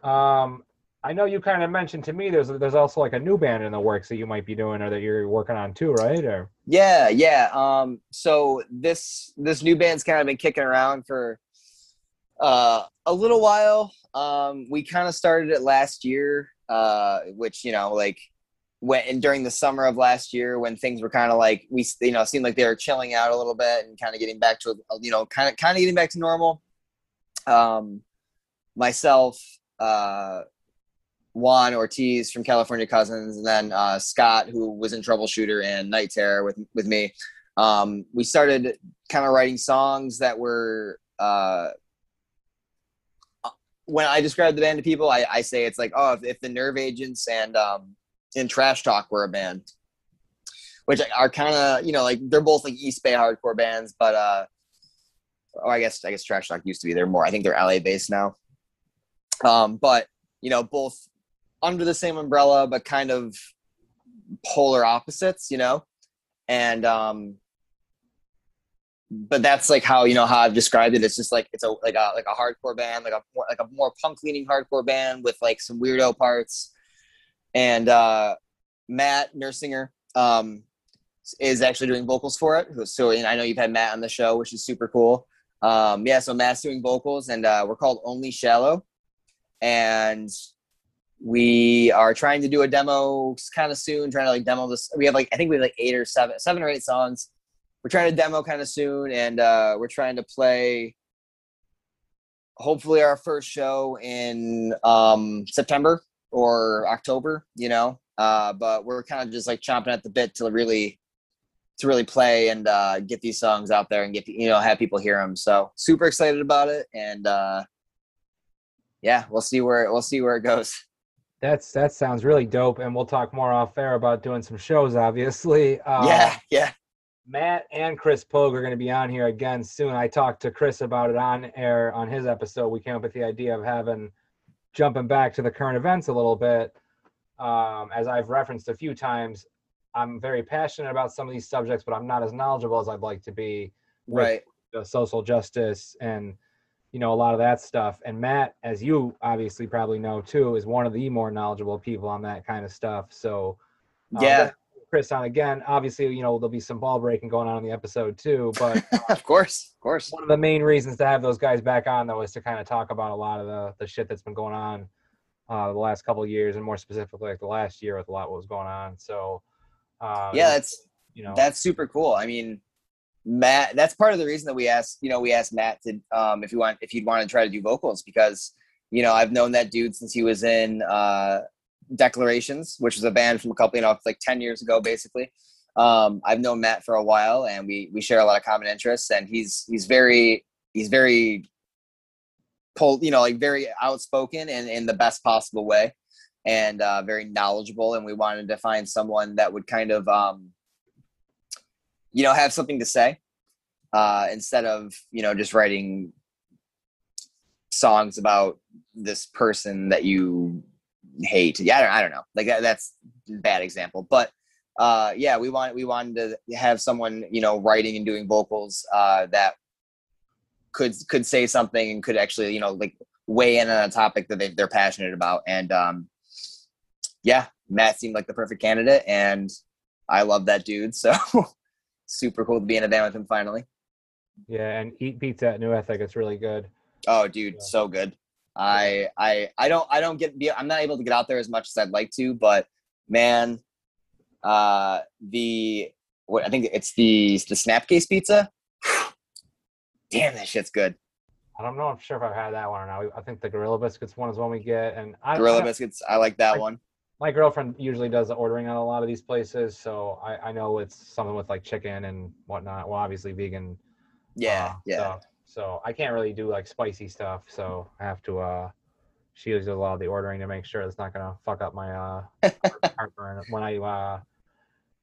S2: um, I know you kind of mentioned to me there's there's also like a new band in the works that you might be doing or that you're working on too, right? Or
S3: yeah, yeah. Um, so this this new band's kind of been kicking around for uh, a little while. Um, we kind of started it last year uh, which you know like when and during the summer of last year when things were kind of like we you know seemed like they were chilling out a little bit and kind of getting back to you know kind of kind of getting back to normal um myself uh juan ortiz from california cousins and then uh scott who was in troubleshooter and night terror with with me um we started kind of writing songs that were uh when I describe the band to people, I, I say it's like, oh, if, if the Nerve Agents and um, and Trash Talk were a band, which are kind of you know like they're both like East Bay hardcore bands, but uh, oh, I guess I guess Trash Talk used to be. They're more. I think they're LA based now. Um, but you know, both under the same umbrella, but kind of polar opposites. You know, and um, but that's like how you know how I've described it. It's just like it's a like a like a hardcore band, like a more like a more punk leaning hardcore band with like some weirdo parts. And uh, Matt Nursinger um, is actually doing vocals for it. So and I know you've had Matt on the show, which is super cool. Um, yeah, so Matt's doing vocals, and uh, we're called Only Shallow, and we are trying to do a demo kind of soon. Trying to like demo this. We have like I think we have like eight or seven, seven or eight songs we're trying to demo kind of soon, and uh, we're trying to play. Hopefully, our first show in um, September or October. You know, uh, but we're kind of just like chomping at the bit to really to really play and uh, get these songs out there and get you know have people hear them. So super excited about it, and uh, yeah, we'll see where we'll see where it goes.
S2: That's that sounds really dope, and we'll talk more off air about doing some shows. Obviously,
S3: uh, yeah, yeah.
S2: Matt and Chris Pogue are going to be on here again soon. I talked to Chris about it on air on his episode. We came up with the idea of having jumping back to the current events a little bit. Um, as I've referenced a few times, I'm very passionate about some of these subjects, but I'm not as knowledgeable as I'd like to be.
S3: Right.
S2: The social justice and you know a lot of that stuff. And Matt, as you obviously probably know too, is one of the more knowledgeable people on that kind of stuff. So
S3: um, yeah,
S2: Chris on again. Obviously, you know there'll be some ball breaking going on in the episode too. But uh,
S3: of course, of course,
S2: one of the main reasons to have those guys back on though is to kind of talk about a lot of the the shit that's been going on uh, the last couple of years, and more specifically like the last year with a lot what was going on. So
S3: uh, yeah, that's you know that's super cool. I mean. Matt, that's part of the reason that we asked, you know, we asked Matt to, um, if you want, if you'd want to try to do vocals because, you know, I've known that dude since he was in, uh, Declarations, which was a band from a couple, you know, like 10 years ago, basically. Um, I've known Matt for a while and we, we share a lot of common interests and he's, he's very, he's very pulled, you know, like very outspoken and in the best possible way and uh, very knowledgeable. And we wanted to find someone that would kind of, um, you know, have something to say uh, instead of, you know, just writing songs about this person that you hate. Yeah, I don't, I don't know. Like that, that's bad example, but uh, yeah, we want we wanted to have someone you know writing and doing vocals uh, that could could say something and could actually you know like weigh in on a topic that they, they're passionate about. And um, yeah, Matt seemed like the perfect candidate, and I love that dude. So super cool to be in a band with him finally.
S2: Yeah, and Eat Pizza at New Ethic. It's really good.
S3: Oh, dude, yeah. so good. I I I don't I don't get be I'm not able to get out there as much as I'd like to, but man, uh, the what I think it's the the Snapcase pizza. Damn, that shit's good.
S2: I don't know. I'm sure if I've had that one or not. I think the Gorilla Biscuits one is one we get, and
S3: I, Gorilla I, Biscuits. I like that one.
S2: My girlfriend usually does the ordering on a lot of these places, so I, I know it's something with like chicken and whatnot. Well, obviously vegan.
S3: Yeah, uh, yeah.
S2: Stuff. So I can't really do like spicy stuff, so I have to. uh She does a lot of the ordering to make sure it's not gonna fuck up my uh heartburn when I uh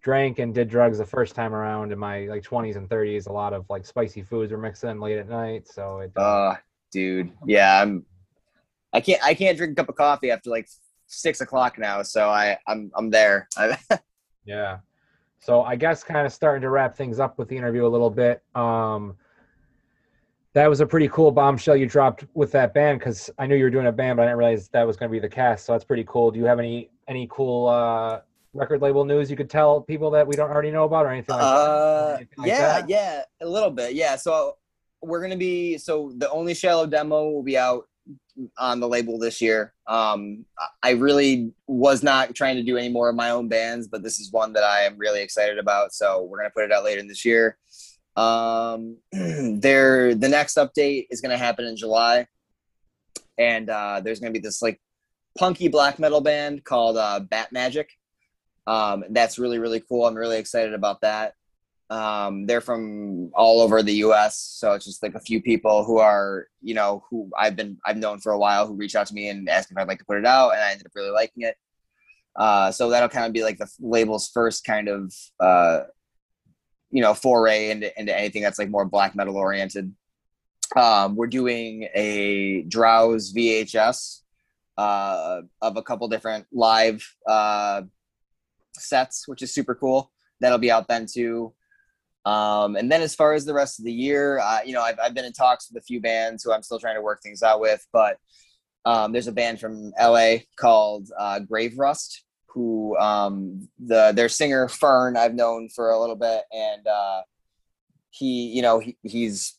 S2: drank and did drugs the first time around in my like 20s and 30s a lot of like spicy foods were mixed in late at night so it
S3: uh dude yeah i'm i can't i can't drink a cup of coffee after like six o'clock now so i i'm i'm there
S2: yeah so i guess kind of starting to wrap things up with the interview a little bit um that was a pretty cool bombshell you dropped with that band because I knew you were doing a band, but I didn't realize that was going to be the cast. So that's pretty cool. Do you have any any cool uh, record label news you could tell people that we don't already know about or anything like
S3: uh, that? Anything yeah, like that? yeah, a little bit. Yeah. So we're gonna be so the only shallow demo will be out on the label this year. Um, I really was not trying to do any more of my own bands, but this is one that I am really excited about. So we're gonna put it out later in this year. Um, there, the next update is gonna happen in July, and uh, there's gonna be this like punky black metal band called uh, Bat Magic um, that's really really cool. I'm really excited about that. Um, they're from all over the U.S., so it's just like a few people who are you know who I've been I've known for a while who reached out to me and asked if I'd like to put it out, and I ended up really liking it. Uh, so that'll kind of be like the label's first kind of uh, you know foray into into anything that's like more black metal oriented. Um, we're doing a Drowse VHS uh, of a couple different live uh, sets, which is super cool. That'll be out then too. Um, and then as far as the rest of the year, uh, you know, I've, I've been in talks with a few bands who I'm still trying to work things out with, but um, there's a band from LA called uh, Grave Rust, who um, the their singer Fern I've known for a little bit, and uh, he, you know, he, he's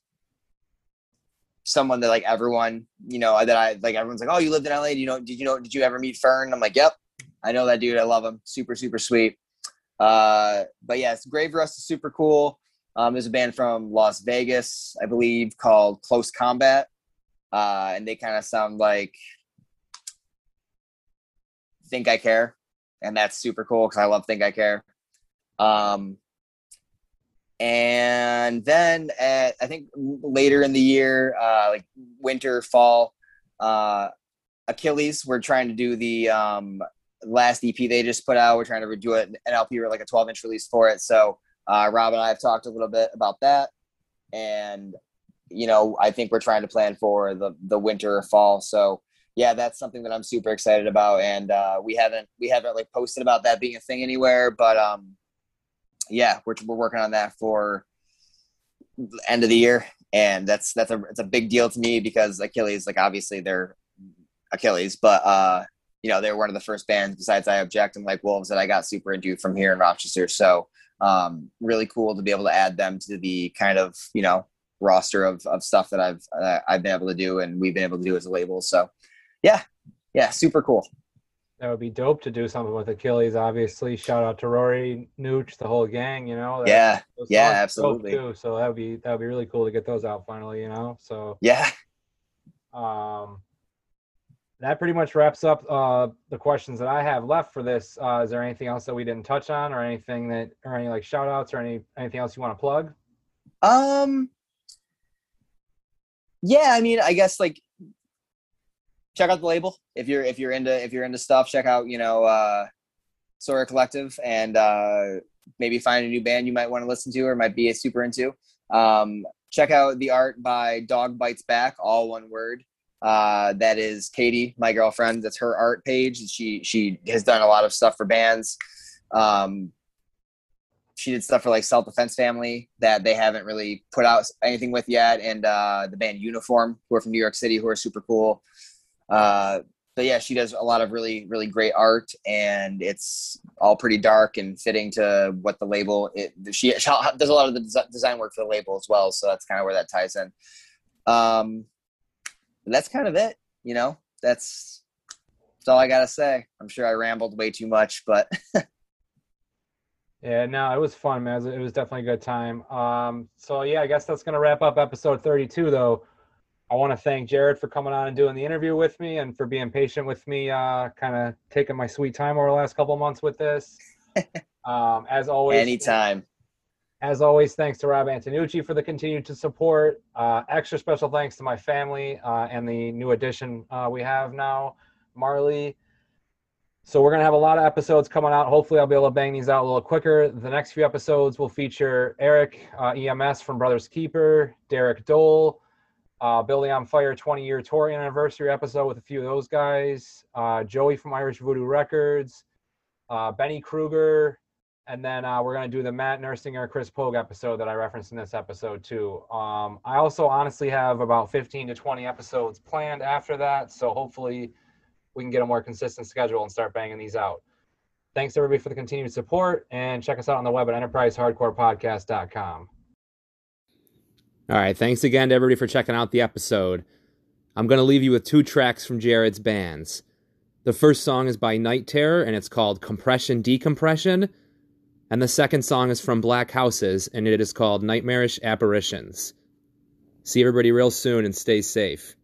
S3: someone that like everyone, you know, that I like. Everyone's like, "Oh, you lived in LA? Do you know? Did you know? Did you ever meet Fern?" I'm like, "Yep." I know that dude. I love him. Super, super sweet. Uh, but yes, Grave Rust is super cool. Um, there's a band from Las Vegas, I believe, called Close Combat. Uh, and they kind of sound like Think I Care. And that's super cool because I love Think I Care. Um, and then at, I think later in the year, uh, like winter, fall, uh, Achilles, we're trying to do the um, last EP they just put out. We're trying to redo it and an LP or like a 12 inch release for it. So uh, Rob and I have talked a little bit about that, and you know I think we're trying to plan for the the winter or fall. So yeah, that's something that I'm super excited about, and uh, we haven't we haven't like posted about that being a thing anywhere, but um, yeah, we're we're working on that for end of the year, and that's that's a it's a big deal to me because Achilles, like obviously they're Achilles, but uh, you know, they were one of the first bands besides I Object and like Wolves that I got super into from here in Rochester. So um, really cool to be able to add them to the kind of, you know, roster of, of stuff that I've, uh, I've been able to do and we've been able to do as a label. So yeah, yeah, super cool.
S2: That would be dope to do something with Achilles, obviously. Shout out to Rory, Nooch, the whole gang, you know.
S3: That, yeah, yeah, absolutely.
S2: Too. So that would be that would be really cool to get those out finally, you know. So
S3: yeah.
S2: Um that pretty much wraps up uh, the questions that I have left for this. Uh, is there anything else that we didn't touch on, or anything that, or any like shout outs, or any anything else you want to plug?
S3: Um. Yeah, I mean, I guess like check out the label if you're if you're into if you're into stuff. Check out you know uh, Sawyer Collective and uh, maybe find a new band you might want to listen to or might be super into. Um, check out the art by Dog Bites Back, all one word. Uh, that is Katie, my girlfriend. That's her art page. She she has done a lot of stuff for bands. Um, she did stuff for like Self Defense Family that they haven't really put out anything with yet, and uh, the band Uniform, who are from New York City, who are super cool. Uh, but yeah, she does a lot of really really great art, and it's all pretty dark and fitting to what the label. It, she, she does a lot of the design work for the label as well, so that's kind of where that ties in. Um, that's kind of it. You know, that's that's all I gotta say. I'm sure I rambled way too much, but
S2: yeah, no, it was fun, man. It was, it was, definitely a good time. Um, so yeah, I guess that's gonna wrap up episode 32, though. I want to thank Jared for coming on and doing the interview with me and for being patient with me, uh, kind of taking my sweet time over the last couple months with this. um, as always,
S3: anytime.
S2: As always, thanks to Rob Antonucci for the continued support. Uh, extra special thanks to my family uh, and the new addition uh, we have now, Marley. So we're gonna have a lot of episodes coming out. Hopefully, I'll be able to bang these out a little quicker. The next few episodes will feature Eric uh, EMS from Brothers Keeper, Derek Dole, uh, Building on Fire 20 year tour anniversary episode with a few of those guys, uh, Joey from Irish Voodoo Records, uh, Benny Kruger, and then uh, we're gonna do the Matt Nursinger Chris Pogue episode that I referenced in this episode too. Um, I also honestly have about 15 to 20 episodes planned after that, so hopefully we can get a more consistent schedule and start banging these out. Thanks everybody for the continued support and check us out on the web at enterprisehardcorepodcast.com.
S1: All right, thanks again to everybody for checking out the episode. I'm going to leave you with two tracks from Jared's bands. The first song is by Night Terror and it's called Compression Decompression. And the second song is from Black Houses and it is called Nightmarish Apparitions. See everybody real soon and stay safe.